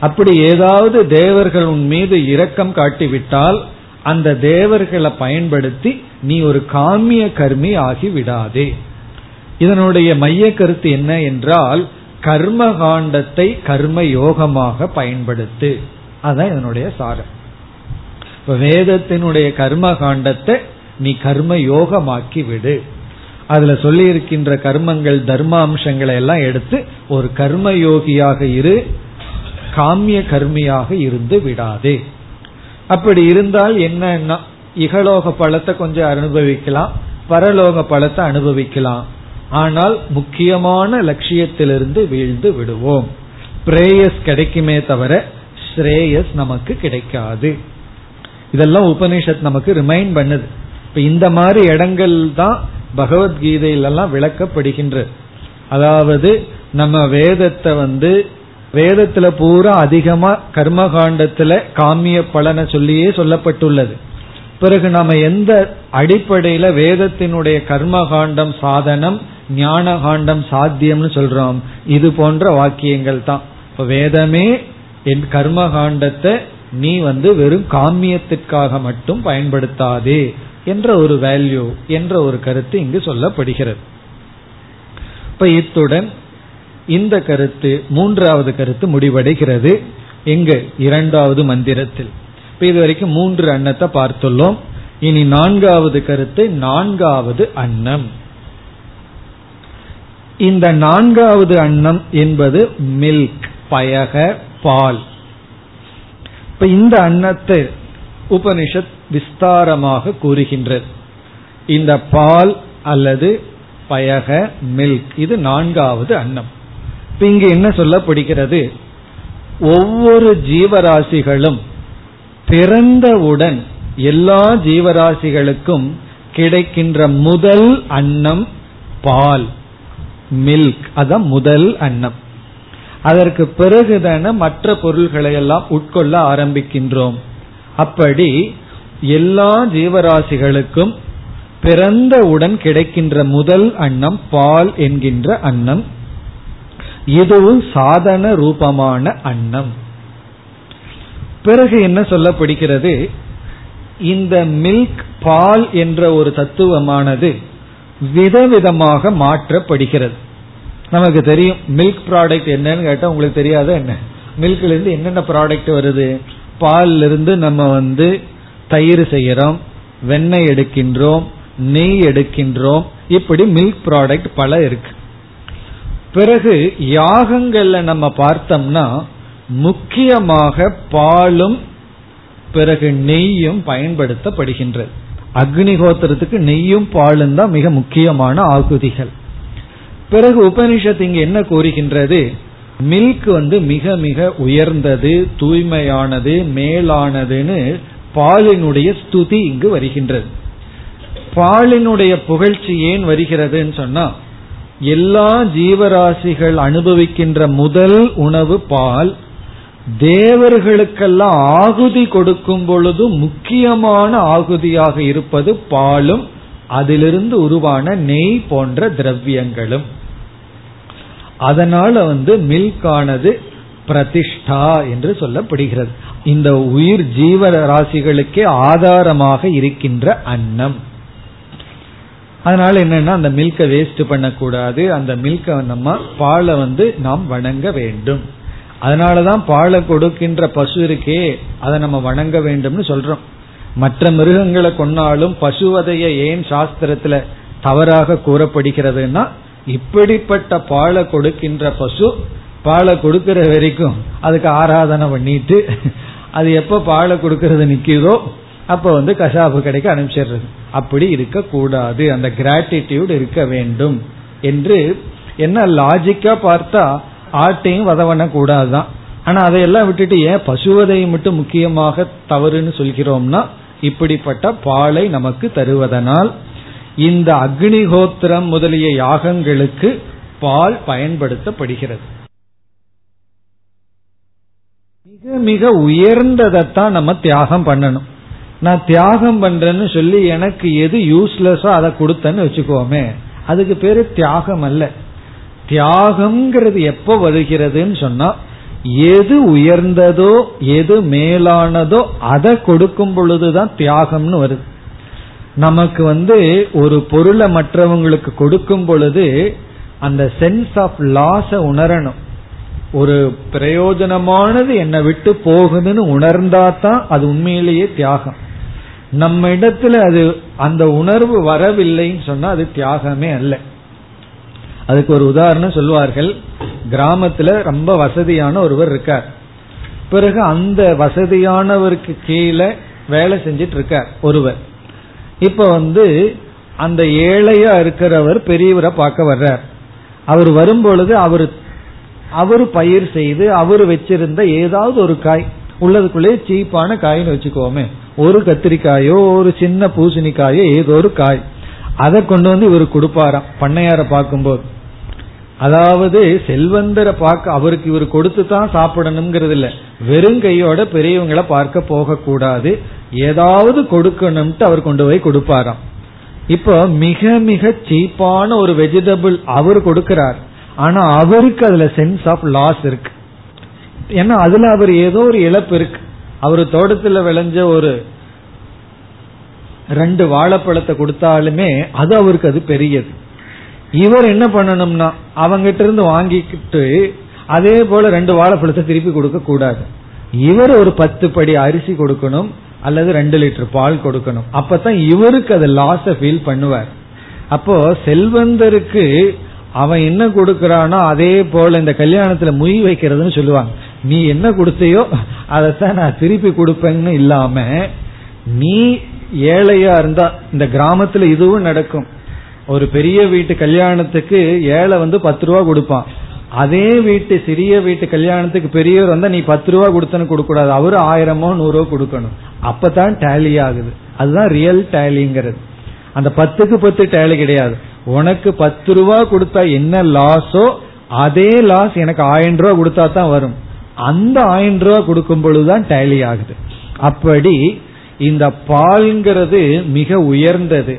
அப்படி ஏதாவது தேவர்கள் உன் மீது இரக்கம் காட்டிவிட்டால் அந்த தேவர்களை பயன்படுத்தி நீ ஒரு காமிய கர்மி ஆகி விடாதே இதனுடைய மைய கருத்து என்ன என்றால் கர்ம காண்டத்தை கர்ம யோகமாக பயன்படுத்து. அதான் இதனுடைய சாரம். இப்ப வேதத்தினுடைய கர்ம காண்டத்தை நீ கர்ம யோகமாக்கி விடு அதுல சொல்லி இருக்கின்ற கர்மங்கள் தர்மாம்சங்களை எல்லாம் எடுத்து ஒரு கர்ம யோகியாக இரு காமிய கர்மியாக இருந்து விடாதே. அப்படி இருந்தால் என்னன்னா இகலோக பழத்தை கொஞ்சம் அனுபவிக்கலாம் பரலோக பழத்தை அனுபவிக்கலாம். ஆனால் முக்கியமான லட்சியத்திலிருந்து வீழ்ந்து விடுவோம். பிரேயஸ் கிடைக்குமே தவிர ஸ்ரேயஸ் நமக்கு கிடைக்காது. இதெல்லாம் உபனிஷத் நமக்கு ரிமைண்ட் பண்ணுது. இப்ப இந்த மாதிரி இடங்கள் தான் பகவத்கீதையிலெல்லாம் விளக்கப்படுகின்றது அதாவது நம்ம வேதத்தை வந்து வேதத்துல பூரா அதிகமா கர்மகாண்டத்துல காமிய பலனை சொல்லியே சொல்லப்பட்டுள்ளது. பிறகு நாம எந்த அடிப்படையில வேதத்தினுடைய கர்மகாண்டம் சாதனம் ஞான காண்டம் சாத்தியம்னு சொல்றோம். இது போன்ற வாக்கியங்கள் தான். இப்ப வேதமே என் கர்மகாண்டத்தை நீ வந்து வெறும் காமியத்திற்காக மட்டும் பயன்படுத்தாதே என்ற ஒரு வேல்யூ என்ற ஒரு கருத்து இங்கு சொல்லப்படுகிறது. இப்ப இத்துடன் இந்த கருத்து மூன்றாவது கருத்து முடிவடைகிறது. எங்கு இரண்டாவது மந்திரத்தில். இப்ப இதுவரைக்கும் மூன்று அன்னத்தை பார்த்துள்ளோம். இனி நான்காவது கருத்து நான்காவது அன்னம். இந்த நான்காவது அன்னம் என்பது மில்க் பயக பால். இப்ப இந்த அன்னத்தை உபனிஷத் விஸ்தாரமாக கூறுகின்றது. இந்த பால் அல்லது பயக மில்க் இது நான்காவது அன்னம். இப்ப இங்கு என்ன சொல்லப்படுகிறது? ஒவ்வொரு ஜீவராசிகளும் பிறந்தவுடன் எல்லா ஜீவராசிகளுக்கும் கிடைக்கின்ற முதல் அன்னம் பால். மில்க் அதான் முதல் அன்னம். அதற்கு பிறகுதான மற்ற பொருள்களை எல்லாம் உட்கொள்ள ஆரம்பிக்கின்றோம். அப்படி எல்லா ஜீவராசிகளுக்கும் பிறந்தவுடன் கிடைக்கின்ற முதல் அன்னம் பால் என்கின்ற அன்னம். இதுவும் சாதன ரூபமான அன்னம். பிறகு என்ன சொல்லப்படுகிறது? இந்த மில்க் பால் என்ற ஒரு தத்துவமானது விதவிதமாக மாற்றப்படுகிறது. நமக்கு தெரியும் மில்க் ப்ராடக்ட் என்னன்னு கேட்டால் உங்களுக்கு தெரியாத என்ன? மில்க்ல இருந்து என்னென்ன ப்ராடக்ட் வருது? பால்ல இருந்து நம்ம வந்து தயிர் செய்கிறோம் வெண்ணெய் எடுக்கின்றோம் நெய் எடுக்கின்றோம் இப்படி மில்க் ப்ராடக்ட் பல இருக்கு. பிறகு யாகங்கள்ல நம்ம பார்த்தோம்னா முக்கியமாக பாலும் பிறகு நெய்யும் பயன்படுத்தப்படுகின்றது. அக்னிகோத்திரத்துக்கு நெய்யும் பாலும் தான் மிக முக்கியமான ஆகுதிகள். பிறகு உபனிஷத்து இங்கு என்ன கூறுகின்றது? மில்க் வந்து மிக மிக உயர்ந்தது தூய்மையானது மேலானதுன்னு பாலினுடைய ஸ்துதி இங்கு வருகின்றது. பாலினுடைய புகழ்ச்சி ஏன் வருகிறதுன்னு சொன்னா எல்லா ஜீவராசிகள் அனுபவிக்கின்ற முதல் உணவு பால் தேவர்களுக்கெல்லாம் ஆகுதி கொடுக்கும் பொழுது முக்கியமான ஆகுதியாக இருப்பது பாலும் அதிலிருந்து உருவான நெய் போன்ற திரவியங்களும். அதனால வந்து மில்க் ஆனது பிரதிஷ்டா என்று சொல்லப்படுகிறது. இந்த உயிர் ஜீவ ராசிகளுக்கே ஆதாரமாக இருக்கின்ற அன்னம். அதனால என்னன்னா அந்த மில்கை வேஸ்ட் பண்ணக்கூடாது. அந்த மில்கை நம்ம பாலை வந்து நாம் வணங்க வேண்டும். அதனாலதான் பாலை கொடுக்கின்ற பசு இருக்கே அதை நம்ம வணங்க வேண்டும்னு சொல்றோம். மற்ற மிருகங்களை கொன்னாலும் பசுவதைய ஏன் சாஸ்திரத்துல தவறாக கூறப்படுகிறதுனா இப்படிப்பட்ட பாலை கொடுக்கின்ற பசு பாலை கொடுக்கிற வரைக்கும் அதுக்கு ஆராதனை பண்ணிட்டு அது எப்ப பாலை கொடுக்கறது நிக்குதோ அப்ப வந்து கசாப்பு கடைக்கு அனுப்பிச்சிடுறது. அப்படி இருக்க கூடாது அந்த கிராட்டிடியூட் இருக்க வேண்டும். என்று என்ன லாஜிக்கா பார்த்தா ஆட்டையும் வதவன கூடாதுதான் ஆனா அதையெல்லாம் விட்டுட்டு ஏன் பசுவதை மட்டும் முக்கியமாக தவறுன்னு சொல்கிறோம்னா இப்படிப்பட்ட பாலை நமக்கு தருவதனால் இந்த அக்னிஹோத்திரம் முதலிய யாகங்களுக்கு பால் பயன்படுத்தப்படுகிறது. மிக மிக உயர்ந்ததைத்தான் நம்ம தியாகம் பண்ணணும். நான் தியாகம் பண்றேன்னு சொல்லி எனக்கு எது யூஸ்லெஸ்ஸோ அதை கொடுத்தேன்னு வச்சுக்கோமே அதுக்கு பேரு தியாகம் அல்ல. தியாகம்ங்கிறது எப்ப வருகிறதுன்னு சொன்னா எது உயர்ந்ததோ எது மேலானதோ அதை கொடுக்கும் பொழுதுதான் தியாகம்னு வருது. நமக்கு வந்து ஒரு பொருளை மற்றவங்களுக்கு கொடுக்கும் பொழுது அந்த சென்ஸ் ஆஃப் லாஸ உணரணும். ஒரு பிரயோஜனமானது என்னை விட்டு போகுதுன்னு உணர்ந்தா தான் அது உண்மையிலேயே தியாகம். நம்ம இடத்துல அது அந்த உணர்வு வரவில்லைன்னு சொன்னா அது தியாகமே அல்ல. அதுக்கு ஒரு உதாரணம் சொல்வார்கள் கிராமத்துல ரொம்ப வசதியான ஒருவர் இருக்கார். பிறகு அந்த வசதியானவருக்கு கீழே வேலை செஞ்சிட்டு இருக்கார் ஒருவர். இப்ப வந்து அந்த ஏழையா இருக்கிறவர் பெரியவரை பார்க்க வர்றார். அவர் வரும்பொழுது அவர் அவர் பயிர் செய்து அவர் வச்சிருந்த ஏதாவது ஒரு காய் உள்ளதுக்குள்ளே சீப்பான காயின்னு வச்சுக்கோமே. ஒரு கத்திரிக்காயோ ஒரு சின்ன பூசணிக்காயோ ஏதோ ஒரு காய். அதை கொண்டு வந்து இவர் கொடுப்பாராம். பண்ணையார பார்க்கும்போது. அதாவது செல்வந்தரை பார்க்க அவருக்கு இவர் கொடுத்து தான் சாப்பிடணுங்கிறது இல்ல. வெறும் கையோட பெரியவங்களை பார்க்க போக கூடாது ஏதாவது கொடுக்கணும்ட்டு அவர் கொண்டு போய் கொடுப்பாராம். இப்போ மிக மிக சீப்பான ஒரு வெஜிடபிள் அவர் கொடுக்கிறார். ஆனா அவருக்கு அதுல சென்ஸ் ஆஃப் லாஸ் இருக்கு. ஏன்னா அதுல அவர் ஏதோ ஒரு இழப்பு இருக்கு. அவர் தோட்டத்துல விளைஞ்ச ஒரு ரெண்டு வாழைப்பழத்தை கொடுத்தாலுமே அது அவருக்கு அது பெரியது. இவர் என்ன பண்ணணும்னா அவங்கிட்ட இருந்து வாங்கிக்கிட்டு அதே போல ரெண்டு வாழைப்பழத்தை திருப்பி கொடுக்க கூடாது. இவர் ஒரு பத்து படி அரிசி கொடுக்கணும் அல்லது ரெண்டு லிட்டர் பால் கொடுக்கணும். அப்பதான் இவருக்கு அது லாஸ ஃபீல் பண்ணுவார். அப்போ செல்வந்தருக்கு அவன் என்ன கொடுக்கறானோ அதே போல இந்த கல்யாணத்துல முய் வைக்கிறதுன்னு சொல்லுவாங்க. நீ என்ன கொடுத்தையோ அதைத்தான் நான் திருப்பி கொடுப்பேன்னு இல்லாம நீ ஏழையா இருந்தா இந்த கிராமத்துல இதுவும் நடக்கும். ஒரு பெரிய வீட்டு கல்யாணத்துக்கு ஏழை வந்து பத்து ரூபா கொடுப்பான். அதே வீட்டு சிறிய வீட்டு கல்யாணத்துக்கு பெரியவர் வந்தா நீ பத்து ரூபா கொடுத்தனு கொடுக்க கூடாது அவரு ஆயிரமோ நூறோ கொடுக்கணும். அப்பதான் டேலி ஆகுது. அதுதான் ரியல் டேலிங்கிறது அந்த பத்துக்கு பத்து டேலி கிடையாது. உனக்கு பத்து ரூபா கொடுத்தா என்ன லாஸோ அதே லாஸ் எனக்கு ஆயிரம் ரூபா கொடுத்தா தான் வரும். அந்த ஆயிரம் ரூபா கொடுக்கும் பொழுதுதான் டேலி ஆகுது. அப்படி இந்த பால்ங்கிறது மிக உயர்ந்தது.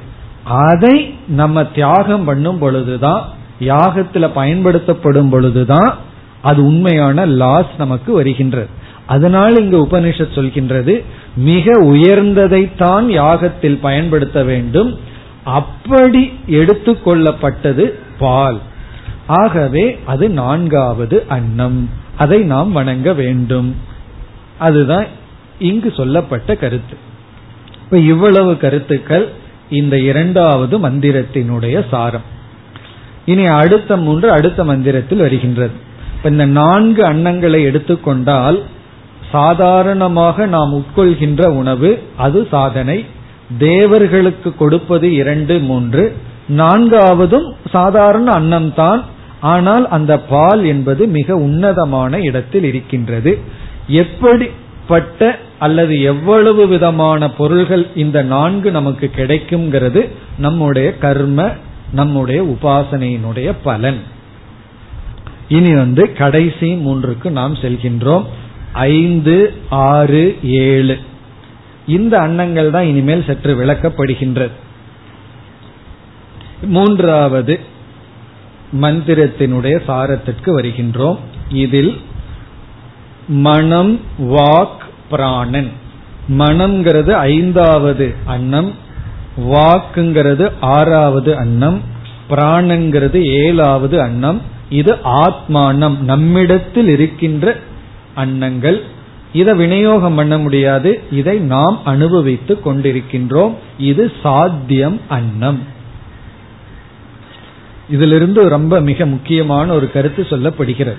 அதை நம்ம தியாகம் பண்ணும் பொழுதுதான் யாகத்துல பயன்படுத்தப்படும் பொழுதுதான் அது உண்மையான லாஸ் நமக்கு வருகின்றது. அதனால் இங்கு உபனிஷத் சொல்கின்றது மிக உயர்ந்ததைத்தான் யாகத்தில் பயன்படுத்த வேண்டும். அப்படி எடுத்துக்கொள்ளப்பட்டது பால். ஆகவே அது நான்காவது அன்னம். அதை நாம் வணங்க வேண்டும். அதுதான் இங்கு சொல்லப்பட்ட கருத்து. இப்ப இவ்வளவு கருத்துக்கள் இந்த இரண்டாவது மந்திரத்தினுடைய சாரம். இனி அடுத்த மூன்று அடுத்த மந்திரத்தில் வருகின்றது. இப்ப இந்த நான்கு அன்னங்களை எடுத்துக்கொண்டால் சாதாரணமாக நாம் உட்கொள்கின்ற உணவு அது சாதனை. தேவர்களுக்கு கொடுப்பது இரண்டு மூன்று. நான்காவதும் சாதாரண அன்னம்தான். ஆனால் அந்த பால் என்பது மிக உன்னதமான இடத்தில் இருக்கின்றது. எப்படிப்பட்ட அல்லது எவ்வளவு விதமான பொருள்கள் இந்த நான்கு நமக்கு கிடைக்குங்கிறது நம்முடைய கர்ம நம்முடைய உபாசனையினுடைய பலன். இனி வந்து கடைசி மூன்றுக்கு நாம் செல்கின்றோம். ஐந்து ஆறு ஏழு. இந்த அன்னங்கள் தான் இனிமேல் சற்று விளக்கப்படுகின்றது. மூன்றாவது மந்திரத்தினுடைய சாரத்திற்கு வருகின்றோம். இதில் மனம் வாக் பிராணன். மனம்ங்கிறது ஐந்தாவது அன்னம் வாக்குங்கிறது ஆறாவது அன்னம் பிராணங்கிறது ஏழாவது அன்னம். இது ஆத்மானம். நம்மிடத்தில் இருக்கின்ற அன்னங்கள். இதை விநியோகம் பண்ண முடியாது. இதை நாம் அனுபவித்துக் கொண்டிருக்கின்றோம். இது சாத்தியம் அன்னம். இதிலிருந்து ரொம்ப மிக முக்கியமான ஒரு கருத்து சொல்லப்படுகிறது.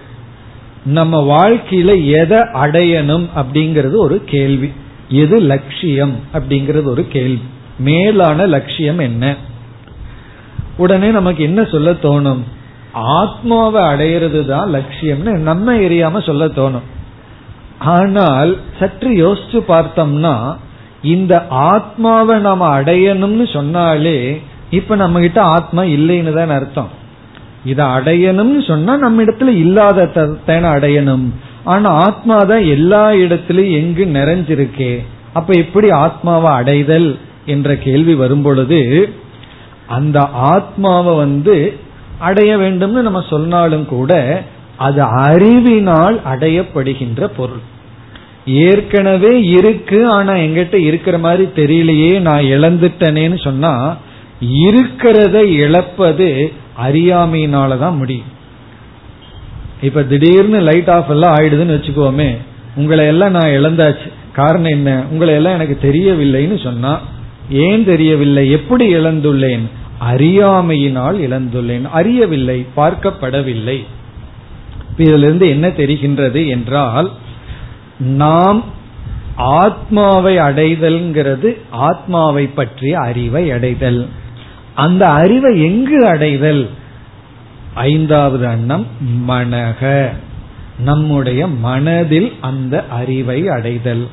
நம்ம வாழ்க்கையில எதை அடையணும் அப்படிங்கிறது ஒரு கேள்வி. எது லட்சியம் அப்படிங்கிறது ஒரு கேள்வி. மேலான லட்சியம் என்ன? உடனே நமக்கு என்ன சொல்ல தோணும்? ஆத்மாவை அடையிறது தான் லட்சியம்னு நம்ம எரியாம சொல்ல தோணும். ஆனால் சற்று யோசிச்சு பார்த்தோம்னா இந்த ஆத்மாவை நாம அடையணும்னு சொன்னாலே இப்ப நம்ம கிட்ட ஆத்மா இல்லைன்னு தான் அர்த்தம். இதை அடையணும்னு சொன்னா நம்ம இடத்துல இல்லாத அடையணும். ஆனா ஆத்மா தான் எல்லா இடத்துலயும் எங்கு நிறைஞ்சிருக்கே. அப்ப எப்படி ஆத்மாவை அடைதல் என்ற கேள்வி வரும் பொழுது அந்த ஆத்மாவை வந்து அடைய வேண்டும்னு நம்ம சொன்னாலும் கூட அது அறிவினால் அடையப்படுகின்ற பொருள். ஏற்கனவே இருக்கு ஆனா எங்கிட்ட இருக்கிற மாதிரி தெரியலையே நான் இழந்துட்டனேன்னு சொன்னா இருக்கிறத இழப்பது அறியாமையினாலதான் முடியும். இப்ப திடீர்னு லைட் ஆஃப் எல்லாம் ஆயிடுதுன்னு வச்சுக்கோமே உங்களை எல்லாம் நான் இழந்தாச்சு. காரணம் என்ன? உங்களை எல்லாம் எனக்கு தெரியவில்லைன்னு சொன்னா ஏன் தெரியவில்லை? எப்படி இழந்துள்ளேன்? அறியாமையினால் இழந்துள்ளேன். அறியவில்லை பார்க்கப்படவில்லை. இதிலிருந்து என்ன தெரிகின்றது என்றால் நாம் ஆத்மாவை அடைதல்ங்கிறது ஆத்மாவை பற்றிய அறிவை அடைதல். அந்த அறிவை எங்கு அடைதல்? ஐந்தாவது அண்ணம் மனக. நம்முடைய மனதில் அந்த அறிவை அடைதல்.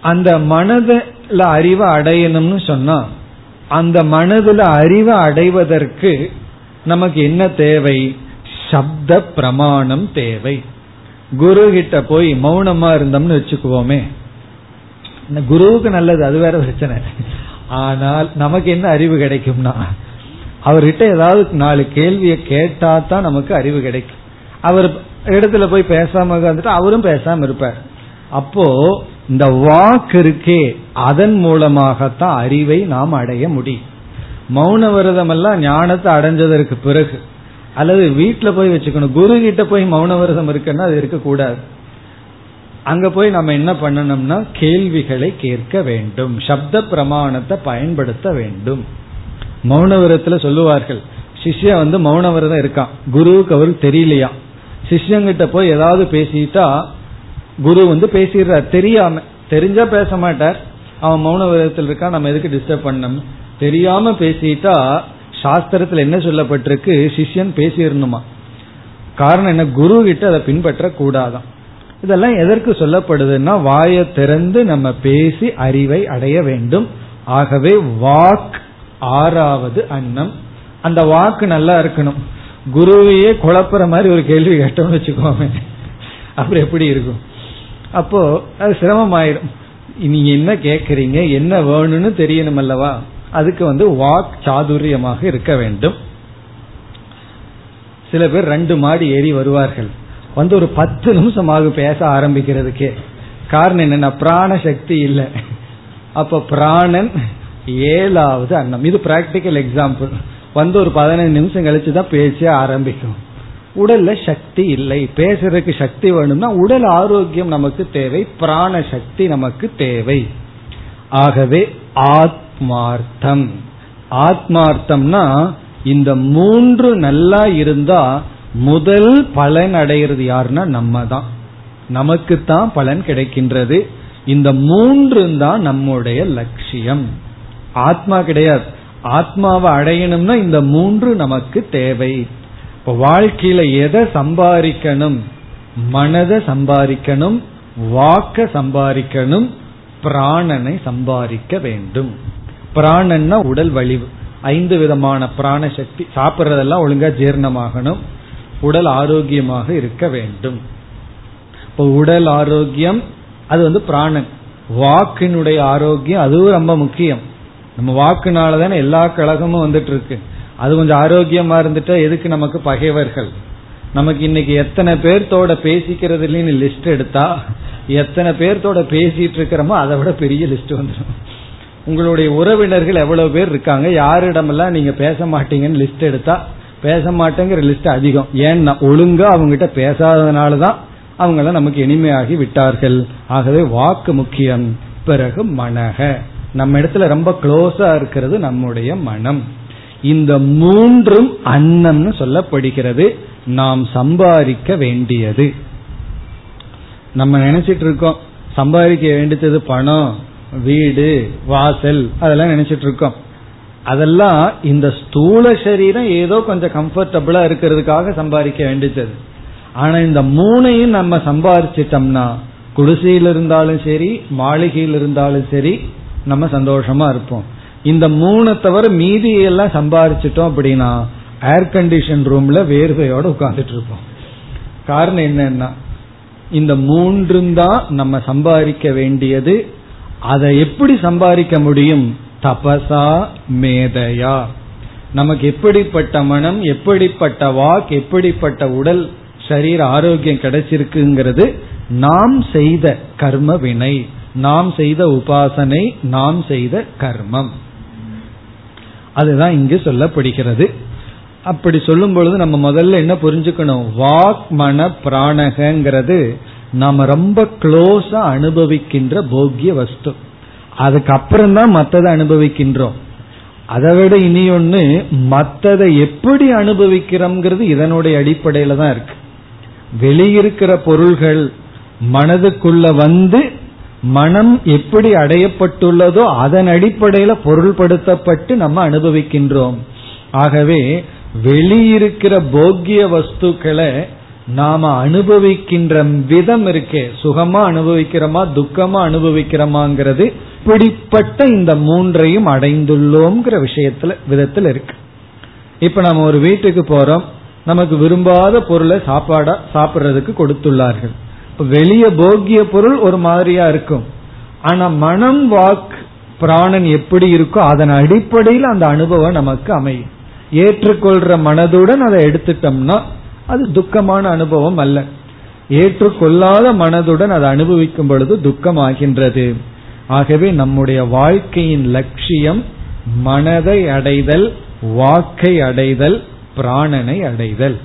அந்த மனதில் அறிவை அடையணும்னு சொன்னா அந்த மனதில் அறிவை அடைவதற்கு நமக்கு என்ன தேவை? சப்த பிரமாணம் தேவை. குரு கிட்ட போய் மௌனமா இருந்தோம்னு வச்சுக்குவோமே. குருவுக்கு நல்லது அது வேற பிரச்சனை. ஆனால் நமக்கு என்ன அறிவு கிடைக்கும்னா அவர்கிட்ட ஏதாவது நாலு கேள்வியை கேட்டா தான் நமக்கு அறிவு கிடைக்கும். அவர் இடத்துல போய் பேசாம வந்துட்டு அவரும் பேசாம இருப்பார். அப்போ இந்த வாக்கு இருக்கே அதன் மூலமாகத்தான் அறிவை நாம் அடைய முடியும். மௌன விரதம் எல்லாம் ஞானத்தை அடைஞ்சதற்கு பிறகு அல்லது வீட்டுல போய் வச்சுக்கணும் குரு கிட்ட போய் மௌன விரதம் இருக்குன்னா அது இருக்கக்கூடாது. அங்க போய் நம்ம என்ன பண்ணணும்னா கேள்விகளை கேட்க வேண்டும். சப்த பிரமாணத்தை பயன்படுத்த வேண்டும். மௌனவரத்துல சொல்லுவார்கள். சிஷ்யன் வந்து மௌனவரதம் இருக்கான். குருவுக்கு அவருக்கு தெரியலையா? சிஷ்யங்கிட்ட போய் ஏதாவது பேசிட்டா குரு வந்து பேசிடுறார். தெரியாம தெரிஞ்சா பேச மாட்டார். அவன் மௌன விரதத்தில் இருக்கான். நம்ம எதுக்கு டிஸ்டர்ப் பண்ணணும்? தெரியாம பேசிட்டா சாஸ்திரத்துல என்ன சொல்லப்பட்டிருக்கு? சிஷ்யன் பேசிடணுமா? காரணம் என்ன? குரு கிட்ட அதை பின்பற்ற கூடாதான் இதெல்லாம் எதற்கு சொல்லப்படுதுன்னா வாயை திறந்து நம்ம பேசி அறிவை அடைய வேண்டும். ஆகவே வாக் ஆறாவது அன்னம். அந்த வாக்கு நல்லா இருக்கணும். குருவையே குழப்புற மாதிரி ஒரு கேள்வி கேட்டோம்னு வச்சுக்கோமே. அப்புறம் எப்படி இருக்கும்? அப்போ அது சிரமமாயிரும் நீங்க என்ன கேக்குறீங்க? என்ன வேணும்னு தெரியணும் அல்லவா? அதுக்கு வந்து வாக் சாதுரியமாக இருக்க வேண்டும். சில பேர் ரெண்டு மாடி ஏறி வருவார்கள். வந்து ஒரு பத்து நிமிஷமாக பேச ஆரம்பிக்கிறதுக்கே. காரணம் என்னன்னா பிராண சக்தி இல்லை. அப்ப பிராணன் ஏழாவது அன்னம். இது பிராக்டிக்கல் எக்ஸாம்பிள் வந்து ஒரு பதினஞ்சு நிமிஷம் கழிச்சு தான் பேச ஆரம்பிக்கும். உடல்ல சக்தி இல்லை. பேசுறதுக்கு சக்தி வேணும்னா உடல் ஆரோக்கியம் நமக்கு தேவை பிராண சக்தி நமக்கு தேவை. ஆகவே ஆத்மார்த்தம். ஆத்மார்த்தம்னா இந்த மூன்று நல்லா இருந்தா முதல் பலன் அடைகிறது யாருன்னா நம்ம தான் நமக்கு தான் பலன் கிடைக்கின்றது. இந்த மூன்று தான் நம்முடைய லட்சியம். ஆத்மா கிடையாது. ஆத்மாவை அடையணும்னா இந்த மூன்று நமக்கு தேவை. இப்போ வாழ்க்கையில எதை சம்பாதிக்கணும்? மனதை சம்பாதிக்கணும் வாக்க சம்பாதிக்கணும் பிராணனை சம்பாதிக்க வேண்டும். பிராணன்னா உடல் வலிவு. ஐந்து விதமான பிராண சக்தி. சாப்பிட்றதெல்லாம் ஒழுங்கா ஜீர்ணமாகணும். உடல் ஆரோக்கியமாக இருக்க வேண்டும். இப்போ உடல் ஆரோக்கியம் அது வந்து பிராணன். வாக்கினுடைய ஆரோக்கியம் அதுவும் ரொம்ப முக்கியம். நம்ம வாக்குனால தானே எல்லா கழகமும் வந்துட்டு இருக்கு அது கொஞ்சம் ஆரோக்கியமா இருந்துட்டா எதுக்கு நமக்கு பகைவர்கள்? நமக்கு இன்னைக்கு எத்தனை பேர்த்தோட பேசிக்கிறது இல்லைன்னு லிஸ்ட் எடுத்தா எத்தனை பேர்த்தோட பேசிட்டு இருக்கிறோமோ அதை விட பெரிய லிஸ்ட் வந்துடும் உங்களுடைய உறவினர்கள் எவ்வளவு பேர் இருக்காங்க? யாரிடமெல்லாம் நீங்க பேச மாட்டீங்கன்னு லிஸ்ட் எடுத்தா பேச மாட்டேங்கிற லிஸ்ட் அதிகம். ஏன்னா ஒழுங்கா அவங்ககிட்ட பேசாததுனாலதான் அவங்கள நமக்கு இனிமையாகி விட்டார்கள். ஆகவே வாக்கு முக்கியம். பிறகு மனக. நம்ம இடத்துல ரொம்ப க்ளோஸா இருக்கிறது நம்முடைய மனம். இந்த மூன்றும் அன்னம்னு சொல்லப்படுகிறது. நாம் சம்பாதிக்க வேண்டியது. நம்ம நினைச்சிட்டு இருக்கோம் சம்பாதிக்க வேண்டியது பணம் வீடு வாசல் அதெல்லாம் நினைச்சிட்டு இருக்கோம். அதெல்லாம் இந்த ஸ்தூல சரீரம் ஏதோ கொஞ்சம் கம்ஃபர்டபுளா இருக்கிறதுக்காக சம்பாதிக்க வேண்டியது. ஆனா இந்த மூணையும் நம்ம சம்பாதிச்சிட்டோம்னா குடிசையில் இருந்தாலும் சரி மாளிகையில் இருந்தாலும் சரி நம்ம சந்தோஷமா இருப்போம். இந்த மூணை தவிர மீதியெல்லாம் சம்பாதிச்சிட்டோம் அப்படின்னா ஏர் கண்டிஷன் ரூம்ல வேர்வையோட உட்கார்ந்துட்டு இருப்போம். காரணம் என்னன்னா இந்த மூன்றும் தான் நம்ம சம்பாதிக்க வேண்டியது. அதை எப்படி சம்பாதிக்க முடியும்? தபசா மேதையா. நமக்கு எப்படிப்பட்ட மனம் எப்படிப்பட்ட வாக் எப்படிப்பட்ட உடல் சரீர ஆரோக்கியம் கிடைச்சிருக்குங்கிறது நாம் செய்த கர்ம வினை நாம் செய்த உபாசனை நாம் செய்த கர்மம். அதுதான் இங்கு சொல்லப்படுகிறது. அப்படி சொல்லும் பொழுது நம்ம முதல்ல என்ன புரிஞ்சுக்கணும்? வாக் மன பிராணகங்கிறது நாம ரொம்ப க்ளோஸா அனுபவிக்கின்ற போக்கிய வஸ்து. அதுக்கப்புறம் தான் மற்றதை அனுபவிக்கின்றோம். அதை விட இனி ஒன்று மற்றதை எப்படி அனுபவிக்கிறோம்ங்கிறது இதனுடைய அடிப்படையில தான் இருக்கு. வெளியிருக்கிற பொருள்கள் மனதுக்குள்ள வந்து மனம் எப்படி அடையப்பட்டுள்ளதோ அதன் அடிப்படையில பொருள்படுத்தப்பட்டு நம்ம அனுபவிக்கின்றோம். ஆகவே வெளியிருக்கிற போக்கிய வஸ்துக்களை நாம அனுபவிக்கின்ற விதம் இருக்கே. சுகமா அனுபவிக்கிறோமா துக்கமா அனுபவிக்கிறோமாங்கிறது பிடிப்பட்ட இந்த மூன்றையும் அடைந்துள்ளோங்கிற விஷயத்துல விதத்துல இருக்கு. இப்ப நம்ம ஒரு வீட்டுக்கு போறோம். நமக்கு விரும்பாத பொருளை சாப்பாடா சாப்பிட்றதுக்கு கொடுத்துள்ளார்கள். வெளிய போகிய பொருள் ஒரு மாதிரியா இருக்கும். ஆனா மனம் வாக் பிராணன் எப்படி இருக்கோ அதன் அடிப்படையில் அந்த அனுபவம் நமக்கு அமையும். ஏற்றுக்கொள்ற மனதுடன் அதை எடுத்துட்டோம்னா அது துக்கமான அனுபவம் அல்ல. ஏற்றுக்கொள்ளாத மனதுடன் அதை அனுபவிக்கும் பொழுது துக்கம் ஆகின்றது ஆகவே நம்முடைய வாழ்க்கையின் லட்சியம் மனதை அடைதல் வாக்கை அடைதல் பிராணனை அடைதல்.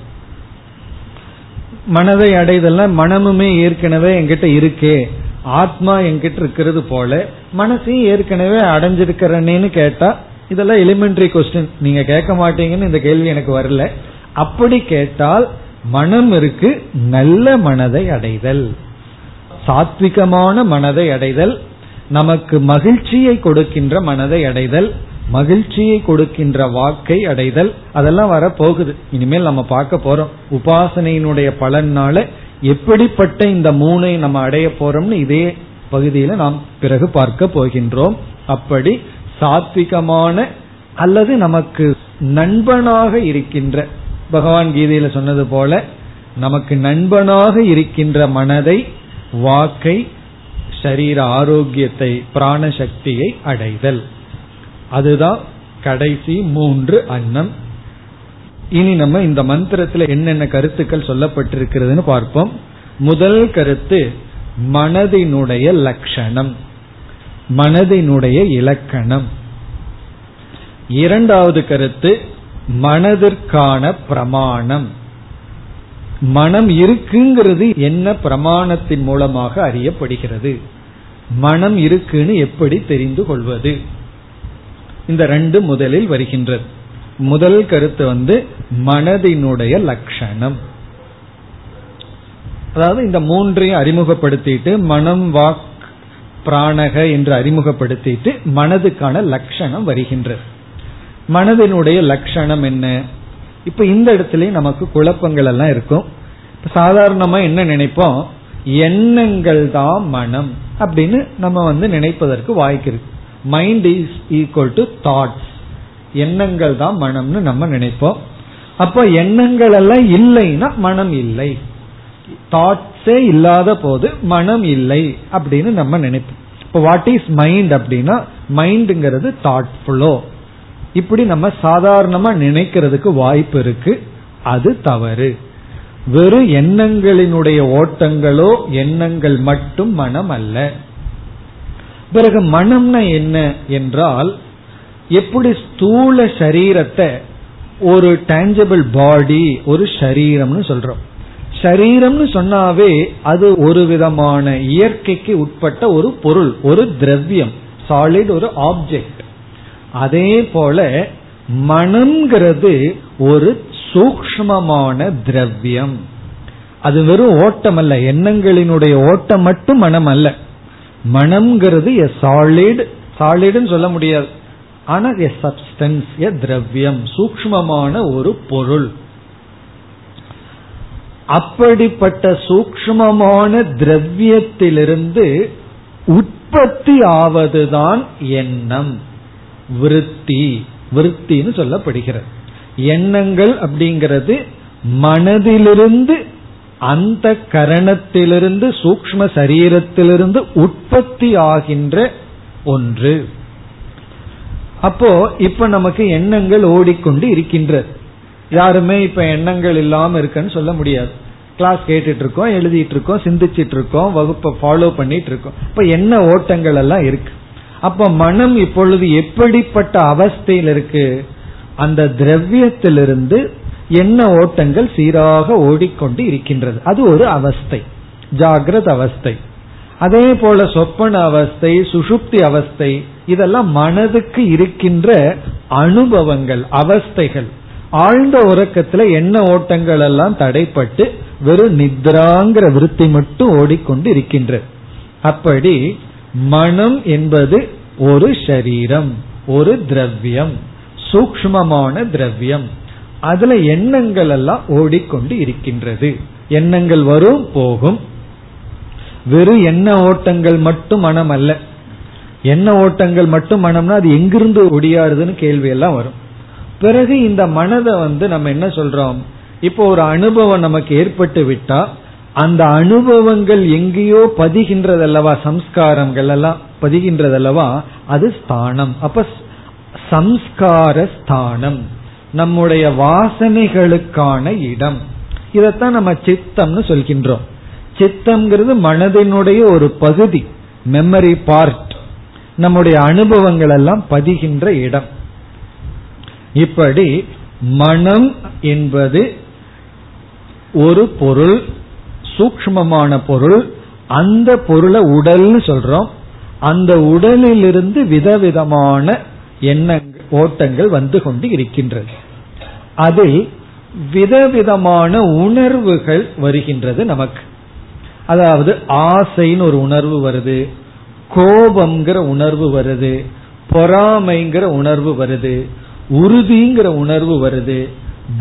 மனதை அடைதல்னா மனமுமே ஏற்கனவே என்கிட்ட இருக்கே. ஆத்மா என்கிட்ட இருக்கிறது போல மனசையும் ஏற்கனவே அடைஞ்சிருக்கிறனேன்னு கேட்டா இதெல்லாம் எலிமெண்டரி கொஸ்டின் நீங்க கேட்க மாட்டீங்கன்னு இந்த கேள்வி எனக்கு வரல. அப்படி கேட்டால் மனம் இருக்கு நல்ல மனதை அடைதல். சாத்விகமான மனதை அடைதல். நமக்கு மகிழ்ச்சியை கொடுக்கின்ற மனதை அடைதல். மகிழ்ச்சியை கொடுக்கின்ற வாக்கை அடைதல். அதெல்லாம் வர போகுது இனிமேல் நம்ம பார்க்க போறோம். உபாசனையினுடைய பலனால எப்படிப்பட்ட இந்த மூனை நம்ம அடைய போறோம்னு இதே பகுதியில நாம் பிறகு பார்க்க போகின்றோம். அப்படி சாத்விகமான அல்லது நமக்கு நண்பனாக இருக்கின்ற பகவான் கீதையில சொன்னது போல நமக்கு நண்பனாக இருக்கின்ற மனதை வாக்கை சரீர ஆரோக்கியத்தை பிராண சக்தியை அடைதல். அதுதான் கடைசி மூன்று அன்னம். இனி நம்ம இந்த மந்திரத்தில் என்னென்ன கருத்துக்கள் சொல்லப்பட்டிருக்கிறதுன்னு பார்ப்போம். முதல் கருத்து மனதினுடைய லட்சணம் மனதினுடைய இலக்கணம். இரண்டாவது கருத்து மனதிற்கான பிரமாணம். மனம் இருக்குங்கிறது என்ன பிரமாணத்தின் மூலமாக அறியப்படுகிறது. மனம் இருக்குன்னு எப்படி தெரிந்து கொள்வது? இந்த ரெண்டு முதலில் வருகின்றது. முதல் கருத்து வந்து மனதினுடைய லட்சணம் அதாவது இந்த மூன்றையும் அறிமுகப்படுத்திட்டு மனம் வாக் பிராணக என்று அறிமுகப்படுத்திட்டு மனதுக்கான லட்சணம் வருகின்றது. மனதினுடைய லட்சணம் என்ன? இப்ப இந்த இடத்துல நமக்கு குழப்பங்கள் எல்லாம் இருக்கும். சாதாரணமா என்ன நினைப்போம்? எண்ணங்கள் தான் மனம் அப்படின்னு நம்ம வந்து நினைப்பதற்கு வாய்க்கு இருக்கு. Mind is equal to thoughts எண்ணங்கள் தான் மனம்னு நம்ம நினைப்போம். அப்ப எண்ணங்கள் எல்லாம் இல்லைன்னா மனம் இல்லை. தாட்ஸே இல்லாத போது மனம் இல்லை அப்படின்னு நம்ம நினைப்போம். இப்போ வாட் இஸ் மைண்ட் அப்படின்னா மைண்டுங்கிறது தாட் ஃபுல்லோ இப்படி நம்ம சாதாரணமா நினைக்கிறதுக்கு வாய்ப்பு இருக்கு. அது தவறு. வெறும் எண்ணங்களினுடைய ஓட்டங்களோ எண்ணங்கள் மட்டும் மனம் அல்ல. பிறகு மனம்னா என்ன என்றால் எப்படி ஸ்தூல சரீரத்தை ஒரு டேஞ்சபிள் பாடி ஒரு சரீரம்னு சொல்றோம். சரீரம்னு சொன்னாவே அது ஒரு விதமான இயற்கைக்கு உட்பட்ட ஒரு பொருள் ஒரு திரவியம் சாலிட் ஒரு ஆப்ஜெக்ட் அதே போல மனம்ங்கிறது ஒரு சூக்மமான திரவியம். அது வெறும் ஓட்டம் அல்ல எண்ணங்களினுடைய ஓட்டம் மட்டும் மனம் அல்ல மனம்ங்கிறது எ சாலிட் சாலிடுன்னு சொல்ல முடியாது. ஆனா எ சப்ஸ்டன்ஸ் எ திரவியம் சூக்மமான ஒரு பொருள். அப்படிப்பட்ட சூக்மமான திரவியத்திலிருந்து உற்பத்தி ஆவதுதான் எண்ணம். விருத்தி விருத்தின்னு சொல்லப்படுகிறது. எண்ணங்கள் அப்படிங்கிறது மனதிலிருந்து அந்த கரணத்திலிருந்து சூக்ம சரீரத்திலிருந்து உற்பத்தி ஆகின்ற ஒன்று. அப்போ இப்ப நமக்கு எண்ணங்கள் ஓடிக்கொண்டு இருக்கின்றது. யாருமே இப்ப எண்ணங்கள் இல்லாம இருக்குன்னு சொல்ல முடியாது. கிளாஸ் கேட்டுட்டு இருக்கோம் எழுதிட்டு இருக்கோம் சிந்திச்சிட்டு இருக்கோம் வகுப்பை ஃபாலோ பண்ணிட்டு இருக்கோம் இப்ப என்ன ஓட்டங்கள் எல்லாம் இருக்கு? அப்ப மனம் இப்பொழுது எப்படிப்பட்ட அவஸ்தையில் இருக்கு? அந்த திரவியத்திலிருந்து என்ன ஓட்டங்கள் சீராக ஓடிக்கொண்டு இருக்கின்றது? அது ஒரு அவஸ்தை ஜாகிரத அவஸ்தை. அதே போல சொப்பன அவஸ்தை சுஷுப்தி அவஸ்தை இதெல்லாம் மனதுக்கு இருக்கின்ற அனுபவங்கள் அவஸ்தைகள். ஆழ்ந்த உறக்கத்துல என்ன ஓட்டங்கள் எல்லாம் தடைப்பட்டு வெறும் நித்ராங்கிற விருத்தி மட்டும் ஓடிக்கொண்டு இருக்கின்றது. அப்படி மனம் என்பது ஒரு ஷரீரம் ஒரு திரவியம் சூக்மமான திரவியம். அதுல எண்ணங்கள் எல்லாம் ஓடிக்கொண்டு இருக்கின்றது. எண்ணங்கள் வரும் போகும். வெறும் எண்ண ஓட்டங்கள் மட்டும் மனம் அல்ல. எண்ண ஓட்டங்கள் மட்டும் மனம்னா அது எங்கிருந்து ஒடியாருதுன்னு கேள்வி எல்லாம் வரும். பிறகு இந்த மனதை வந்து நம்ம என்ன சொல்றோம்? இப்போ ஒரு அனுபவம் நமக்கு ஏற்பட்டு விட்டா அந்த அனுபவங்கள் எங்கேயோ பதிகின்றதல்லவா சம்ஸ்காரங்கள் எல்லாம் பதிகின்றதல்லவா அது ஸ்தானம். அப்ப சம்ஸ்கார ஸ்தானம் நம்முடைய வாசனைகளுக்கான இடம். இதத்தான் நம்ம சித்தம்னு சொல்கின்றோம். சித்தம்ங்கிறது மனதினுடைய ஒரு பகுதி மெமரி பார்ட் நம்முடைய அனுபவங்கள் எல்லாம் பதிகின்ற இடம். இப்படி மனம் என்பது ஒரு பொருள் சூக்மமான பொருள் அந்த பொருளை உடல்னு சொல்றோம். அந்த உடலிலிருந்து விதவிதமான எண்ணங்கள் ஓட்டங்கள் வந்து கொண்டு இருக்கின்றது. அதில் விதவிதமான உணர்வுகள் வருகின்றது நமக்கு. அதாவது ஆசைன்னு ஒரு உணர்வு வருது கோபம்ங்கிற உணர்வு வருது பொறாமைங்கிற உணர்வு வருது உறுதிங்கிற உணர்வு வருது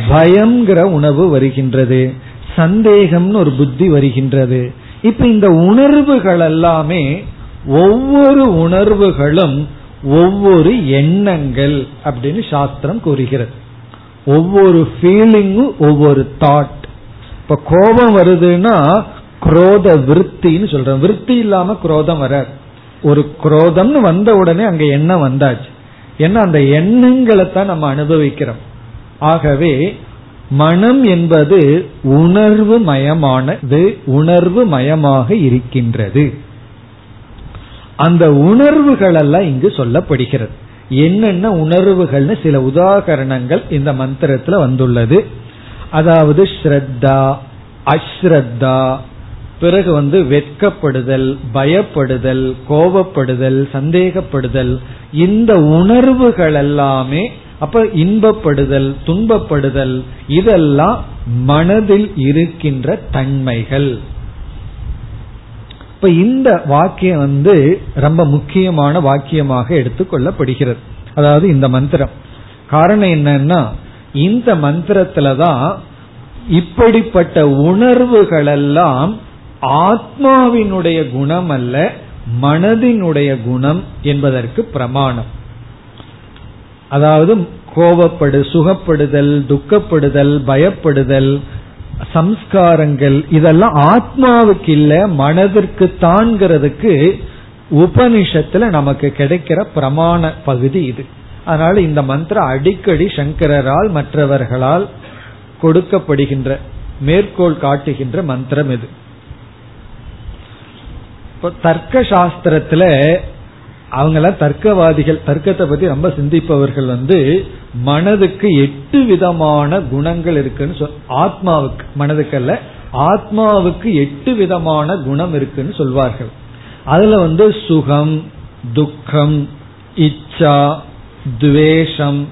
பயம்ங்கிற உணர்வு வருகின்றது. சந்தேகம்னு ஒரு புத்தி வருகின்றது. இப்ப இந்த உணர்வுகள் எல்லாமே ஒவ்வொரு உணர்வுகளும் ஒவ்வொரு எண்ணங்கள் அப்படின்னு சாஸ்திரம் கூறுகிறது. ஒவ்வொரு ஃபீலிங்கும் ஒவ்வொரு தாட் இப்ப கோபம் வருதுன்னா குரோத விருத்தின்னு சொல்றோம். விருத்தி இல்லாம குரோதம் வராது. ஒரு குரோதம்னு வந்த உடனே அங்க எண்ணம் வந்தாச்சு. ஏன்னா அந்த எண்ணங்களை தான் நம்ம அனுபவிக்கிறோம். ஆகவே மனம் என்பது உணர்வு மயமானது உணர்வு மயமாக இருக்கின்றது. அந்த உணர்வுகள் எல்லாம் இங்கு சொல்லப்படுகிறது. என்னென்ன உணர்வுகள்னு சில உதாகரணங்கள் இந்த மந்திரத்துல வந்துள்ளது. அதாவது ஸ்ரத்தா அஸ்ரத்தா பிறகு வந்து வெட்கப்படுதல் பயப்படுதல் கோபப்படுதல் சந்தேகப்படுதல் இந்த உணர்வுகள் எல்லாமே அப்ப இன்பப்படுதல் துன்பப்படுதல் இதெல்லாம் மனதில் இருக்கின்ற தன்மைகள். இப்ப இந்த வாக்கியம் வந்து ரொம்ப முக்கியமான வாக்கியமாக எடுத்துக்கொள்ளப்படுகிறது அதாவது இந்த மந்திரம். காரணம் என்னன்னா இந்த மந்திரத்துல தான் இப்படிப்பட்ட உணர்வுகளெல்லாம் ஆத்மாவினுடைய குணம் அல்ல மனதினுடைய குணம் என்பதற்கு பிரமாணம். அதாவது கோபப்படு சுகப்படுதல் துக்கப்படுதல் பயப்படுதல் சம்ஸ்காரங்கள் இதெல்லாம் ஆத்மாவுக்கு இல்ல மனதிற்கு தான்கிறதுக்கு உபனிஷத்துல நமக்கு கிடைக்கிற பிரமாண பகுதி இது. அதனால இந்த மந்திரம் அடிக்கடி சங்கரால் மற்றவர்களால் கொடுக்கப்படுகின்ற மேற்கோள் காட்டுகின்ற மந்திரம் இது. இப்போ தர்க்க சாஸ்திரத்துல அவங்கெல்லாம் தர்க்கவாதிகள் தர்க்கத்தை பத்தி ரொம்ப சிந்திப்பவர்கள் வந்து மனதுக்கு எட்டு விதமான குணங்கள் இருக்குன்னு சொல் ஆத்மாவுக்கு மனதுக்கு அல்ல ஆத்மாவுக்கு எட்டு விதமான குணம் இருக்குன்னு சொல்வார்கள். அதுல வந்து சுகம் துக்கம் இச்சா துவேஷம்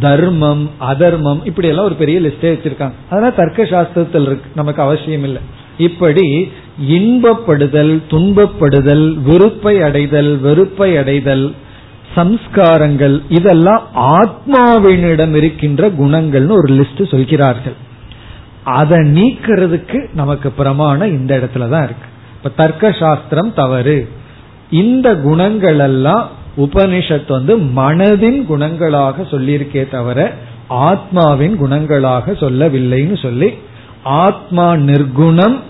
தர்மம் அதர்மம் இப்படி எல்லாம் ஒரு பெரிய லிஸ்டே வச்சிருக்காங்க. அதெல்லாம் தர்க்க சாஸ்திரத்தில் இருக்கு நமக்கு அவசியம் இல்லை இப்படி இன்பப்படுதல் துன்பப்படுதல் வெறுப்பை அடைதல் வெறுப்பை அடைதல் சம்ஸ்காரங்கள் இதெல்லாம் ஆத்மாவினிடம் இருக்கின்ற குணங்கள்னு ஒரு லிஸ்ட் சொல்கிறார்கள். அதை நீக்கிறதுக்கு நமக்கு பிரமாணம் இந்த இடத்துல தான் இருக்கு. இப்ப தர்க்க சாஸ்திரம் தவறு. இந்த குணங்கள் எல்லாம் உபனிஷத் வந்து மனதின் குணங்களாக சொல்லியிருக்கே தவிர ஆத்மாவின் குணங்களாக சொல்லவில்லைன்னு சொல்லி ஆத்மா நிர்குணம்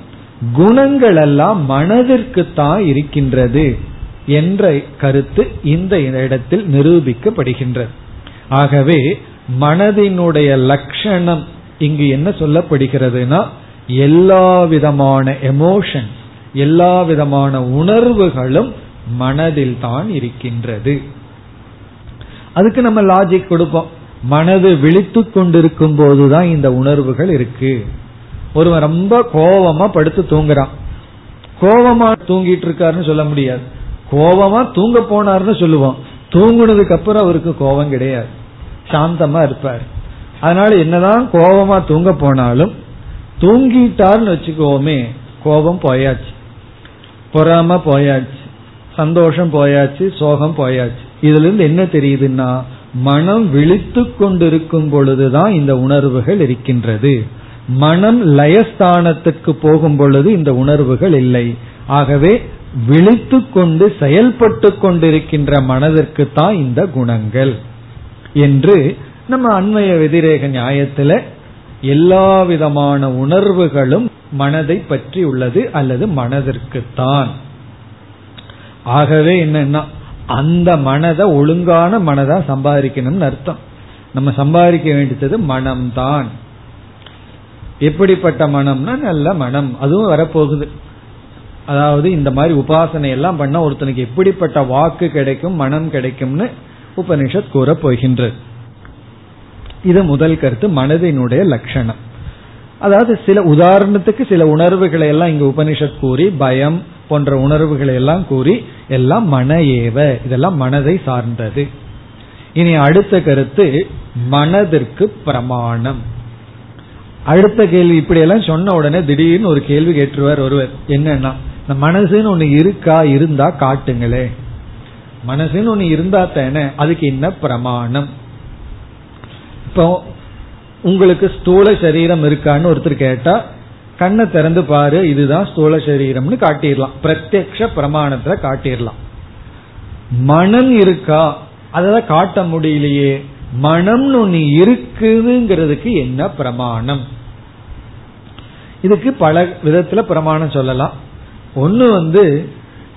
குணங்கள் எல்லாம் மனதிற்கு தான் இருக்கின்றது என்ற கருத்து இந்த இடத்தில் நிரூபிக்கப்படுகின்றது. ஆகவே மனதினுடைய லட்சணம் இங்கு என்ன சொல்லப்படுகிறதுனா எல்லா விதமான எமோஷன் எல்லா விதமான உணர்வுகளும் மனதில் தான் இருக்கின்றது. அதுக்கு நம்ம லாஜிக் கொடுப்போம். மனது விழித்து கொண்டிருக்கும் போதுதான் இந்த உணர்வுகள் இருக்கு. ஒருவன் ரொம்ப கோபமா படுத்து தூங்குறான். கோபமா தூங்கிட்டு இருக்காருன்னு சொல்ல முடியாது. கோபமா தூங்க போனார்னு சொல்லுவான் தூங்குனதுக்கு அப்புறம் அவருக்கு கோபம் கிடையாது. சாந்தமா இருப்பார். அதனால என்னதான் கோபமா தூங்க போனாலும் தூங்கிட்டார்னு வச்சுக்கோமே கோபம் போயாச்சு. பொறாம போயாச்சு. சந்தோஷம் போயாச்சு. சோகம் போயாச்சு. இதுல இருந்து என்ன தெரியுதுன்னா மனம் விழித்து கொண்டிருக்கும் பொழுதுதான் இந்த உணர்வுகள் இருக்கின்றது. மனம் லயஸ்தானத்துக்கு போகும் பொழுது இந்த உணர்வுகள் இல்லை. ஆகவே விழித்து கொண்டு செயல்பட்டு கொண்டிருக்கின்ற மனதிற்கு தான் இந்த குணங்கள். என்று நம்ம அண்மைய வெதிரேக நியாயத்துல எல்லா விதமான உணர்வுகளும் மனதை பற்றி உள்ளது அல்லது மனதிற்குத்தான். ஆகவே என்னன்னா அந்த மனதை ஒழுங்கான மனதா சம்பாதிக்கணும்னு அர்த்தம். நம்ம சம்பாதிக்க வேண்டியது மனம்தான். எப்படிப்பட்ட மனம்னா நல்ல மனம். அதுவும் வரப்போகுது. அதாவது இந்த மாதிரி உபாசனை எல்லாம் பண்ண ஒருத்தனுக்கு எப்படிப்பட்ட வாக்கு கிடைக்கும் மனம் கிடைக்கும்னு உபனிஷத் கூற போகின்றது. இது முதல் கருத்து மனதினுடைய லட்சணம். அதாவது சில உதாரணத்துக்கு சில உணர்வுகளை எல்லாம் இங்க உபனிஷத் கூறி பயம் போன்ற உணர்வுகளை எல்லாம் கூறி எல்லாம் மன ஏவ இதெல்லாம் மனதை சார்ந்தது. இனி அடுத்த கருத்து மனதிற்கு பிரமாணம். அடுத்த கேள்வி இப்படி எல்லாம் சொன்ன உடனே திடீர்னு ஒரு கேள்வி கேட்டுருவார் ஒருவர். என்னன்னா இந்த மனசுன்னு ஒண்ணு இருக்கா இருந்தா காட்டுங்களே. மனசுன்னு ஒண்ணு இருந்தா தானே அதுக்கு என்ன பிரமாணம்? இப்போ உங்களுக்கு ஸ்தூல சரீரம் இருக்கான்னு ஒருத்தர் கேட்டா கண்ணை திறந்து பாரு இதுதான் ஸ்தூல சரீரம்னு காட்டிடலாம். பிரத்யக்ஷ பிரமாணத்துல காட்டிடலாம். மனம் இருக்கா அததான் காட்ட முடியலையே. மனம்னு ஒண்ணு இருக்குதுங்கிறதுக்கு என்ன பிரமாணம்? இதுக்கு பல விதத்துல பிரமாணம் சொல்லலாம். ஒன்னு வந்து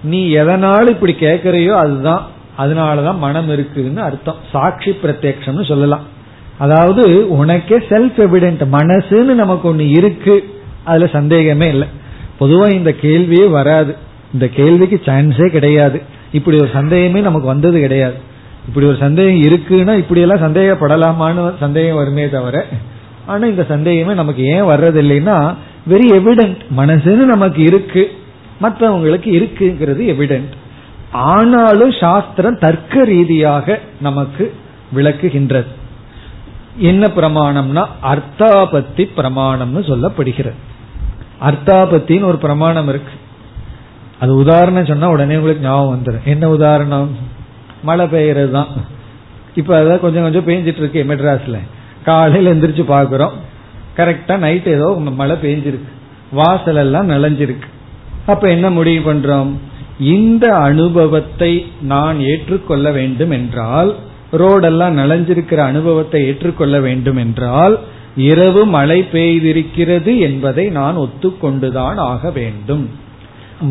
நீ எதனால இப்படி கேட்கறையோ அதுதான் அதனாலதான் மனம் இருக்குன்னு அர்த்தம். சாட்சி பிரத்யக்ஷம்னு சொல்லலாம். அதாவது உனக்கே செல்ஃப் எவிடென்ட் மனசுன்னு நமக்கு ஒண்ணு இருக்கு. அதுல சந்தேகமே இல்லை. பொதுவா இந்த கேள்வியே வராது. இந்த கேள்விக்கு சான்ஸே கிடையாது. இப்படி ஒரு சந்தேகமே நமக்கு வந்தது கிடையாது. இப்படி ஒரு சந்தேகம் இருக்குன்னா இப்படி எல்லாம் சந்தேகப்படலாமான்னு சந்தேகம் வருமே தவிர ஆனா இந்த சந்தேகமே நமக்கு ஏன் வர்றது இல்லைன்னா வெரி எவிடென்ட் மனசுன்னு நமக்கு இருக்கு. மற்றவங்களுக்கு இருக்குங்கிறது எவிடென்ட் ஆனாலும் சாஸ்திரம் தர்க்க ரீதியாக நமக்கு விளக்குகின்றது. என்ன பிரமாணம்னா அர்த்தாபத்தி பிரமாணம்னு சொல்லப்படுகிறது. அர்த்தாபத்தின்னு ஒரு பிரமாணம் இருக்கு. அது உதாரணம் சொன்னா உடனே உங்களுக்கு ஞாபகம் வந்துடும் என்ன உதாரணம்? மழை பெய்யறது தான் இப்ப அதான் கொஞ்சம் கொஞ்சம் பெஞ்சிட்டு இருக்கு மெட்ராஸ்ல. காலையில எந்திரிச்சு பாக்குறோம் கரெக்டா நைட் ஏதோ மழை பெஞ்சிருக்கு. வாசல் எல்லாம் நனைஞ்சிருக்கு அப்ப என்ன முடிவு பண்றோம்? இந்த அனுபவத்தை நான் ஏற்றுக்கொள்ள வேண்டும் என்றால் ரோடெல்லாம் நனைஞ்சிருக்கிற அனுபவத்தை ஏற்றுக்கொள்ள வேண்டும் என்றால் இரவு மழை பெய்திருக்கிறது என்பதை நான் ஒத்துக்கொண்டுதான் ஆக வேண்டும்.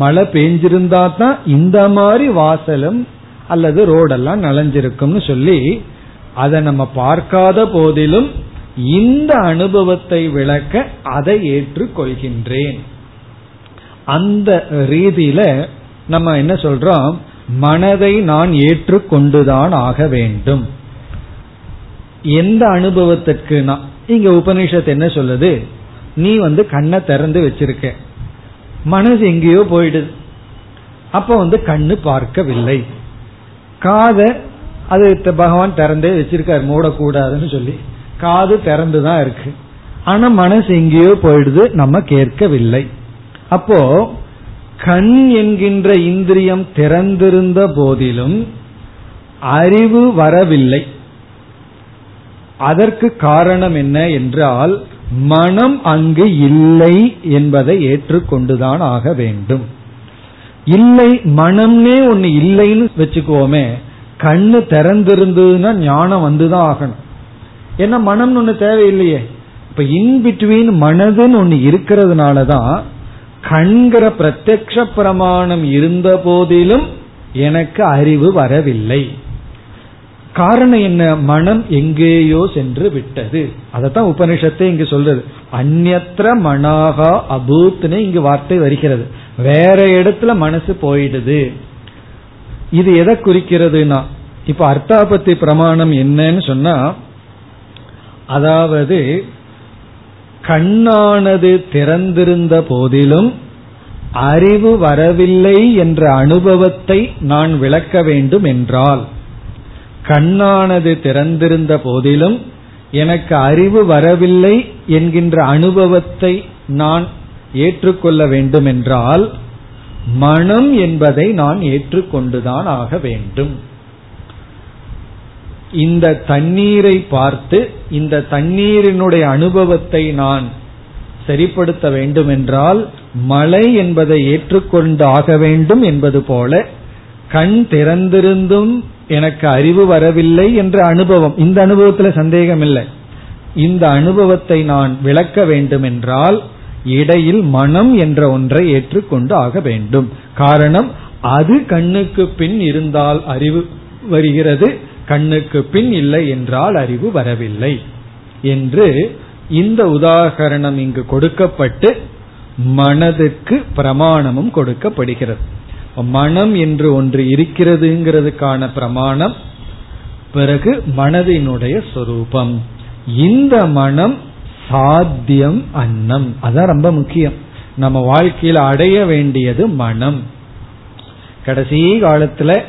மழை பெஞ்சிருந்தா தான் இந்த மாதிரி வாசலும் அல்லது ரோடெல்லாம் நனைஞ்சிருக்கும்னு சொல்லி அதை நம்ம பார்க்காத போதிலும் இந்த அனுபவத்தை விளக்க அதை ஏற்றுக்கொள்கின்றேன். அந்த ரீதியில நம்ம என்ன சொல்றோம்? மனதை நான் ஏற்றுக்கொண்டுதான் ஆக வேண்டும். எந்த அனுபவத்திற்கு நான் இங்க உபநிஷத்து என்ன சொல்லுது? நீ வந்து கண்ணை திறந்து வச்சிருக்க. மனசு எங்கேயோ போயிடுது. அப்ப வந்து கண்ணு பார்க்கவில்லை. காத அது பகவான் திறந்தே வச்சிருக்காரு மூடக்கூடாதுன்னு சொல்லி. காது திறந்துதான் இருக்கு. ஆனா மனசு எங்கேயோ போயிடுது நம்ம கேட்கவில்லை. அப்போ கண் என்கின்ற இந்திரியம் திறந்திருந்த போதிலும் அறிவு வரவில்லை. அதற்கு காரணம் என்ன என்றால் மனம் அங்கு இல்லை என்பதை ஏற்றுக்கொண்டுதான் ஆக வேண்டும். இல்லை மனம்னே ஒன்னு இல்லைன்னு வச்சுக்கோமே கண்ணு திறந்திருந்ததுன்னா ஞானம் வந்துதான் ஆகணும். ஏன்னா மனம்னு ஒண்ணு தேவையில்லையே. இப்ப இன் பிட்வீன் மனதுன்னு ஒண்ணு இருக்கிறதுனாலதான் கண்கிற பிரத்யக்ஷ பிரமாணம் இருந்த போதிலும் எனக்கு அறிவு வரவில்லை. காரணம் என்ன? மனம் எங்கேயோ சென்று விட்டது. அதத்தான் உபனிஷத்தை இங்கு சொல்றது. அந்நத்திர மனாகா அபூத்னு இங்கு வார்த்தை வருகிறது. வேற இடத்துல மனசு போயிடுது. இது எதை குறிக்கிறதுனா இப்ப அர்த்தாபத்தி பிரமாணம் என்னன்னு சொன்னா அதாவது கண்ணானது திறந்திருந்த போதிலும் அறிவு வரவில்லை என்ற அனுபவத்தை நான் விளக்க வேண்டும் என்றால் கண்ணானது திறந்திருந்த போதிலும் எனக்கு அறிவு வரவில்லை என்கின்ற அனுபவத்தை நான் ஏற்றுக்கொள்ள வேண்டும் என்றால் மனம் என்பதை நான் ஏற்றுக்கொண்டுதான் ஆக வேண்டும். இந்த தண்ணீரை பார்த்து இந்த தண்ணீரினுடைய அனுபவத்தை நான் சரிப்படுத்த வேண்டும் என்றால் மழை என்பதை ஏற்றுக்கொண்டு ஆக வேண்டும் என்பது போல கண் திறந்திருந்தும் எனக்கு அறிவு வரவில்லை என்ற அனுபவம். இந்த அனுபவத்தில் சந்தேகம் இல்லை இந்த அனுபவத்தை நான் விளக்க வேண்டும் என்றால் இடையில் மனம் என்ற ஒன்றை ஏற்றுக்கொண்டு ஆக வேண்டும். காரணம் அது கண்ணுக்கு பின் இருந்தால் அறிவு வருகிறது கண்ணுக்கு பின் இல்லை என்றால் அறிவு வரவில்லை என்று இந்த உதாகரணம் இங்கு கொடுக்கப்பட்டு மனதுக்கு பிரமாணமும் கொடுக்கப்படுகிறது. மனம் என்று ஒன்று இருக்கிறதுங்கிறதுக்கான பிரமாணம் பிறகு மனதினுடைய சொரூபம். இந்த மனம் சாத்தியம் அன்னம். அதான் ரொம்ப முக்கியம். நம்ம வாழ்க்கையில் அடைய வேண்டியது மனம். கடைசி காலத்துல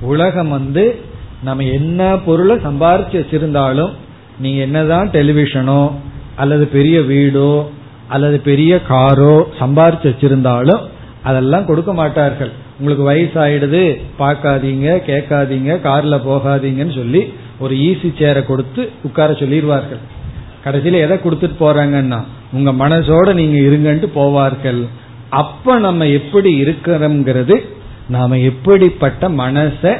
உலகம் வந்து நம்ம என்ன பொருளை சம்பாரிச்சு வச்சிருந்தாலும் நீங்க என்னதான் டெலிவிஷனோ அல்லது பெரிய வீடோ அல்லது பெரிய காரோ சம்பாரிச்சு வச்சிருந்தாலும் அதெல்லாம் கொடுக்க மாட்டார்கள். உங்களுக்கு வயசாயிடுது பார்க்காதீங்க கேட்காதீங்க கார்ல போகாதீங்கன்னு சொல்லி ஒரு ஈஸி சேரை கொடுத்து உட்கார சொல்லிடுவார்கள். கடைசியில எதை கொடுத்துட்டு போறாங்கன்னா உங்க மனசோட நீங்க இருங்கன்ட்டு போவார்கள். அப்ப நம்ம எப்படி இருக்கிறோம்ங்கிறது நாம எப்படிப்பட்ட மனசை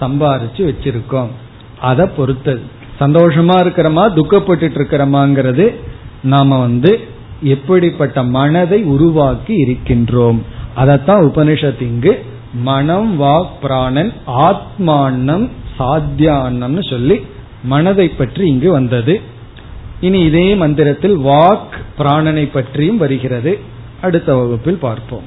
சம்பாரிச்சு வச்சிருக்கோம். அதை பொறுத்தது சந்தோஷமா இருக்கிறோமா துக்கப்பட்டு இருக்கிறோமாங்கிறது நாம வந்து எப்படிப்பட்ட மனதை உருவாக்கி இருக்கின்றோம். அதத்தான் உபனிஷத் இங்கு மனம் வாக் பிராணன் ஆத்மானம் சாத்தியானம்னு சொல்லி மனதை பற்றி இங்கு வந்தது. இனி இதே மந்திரத்தில் வாக் பிராணனை பற்றியும் வருகிறது. அடுத்த வகுப்பில் பார்ப்போம்.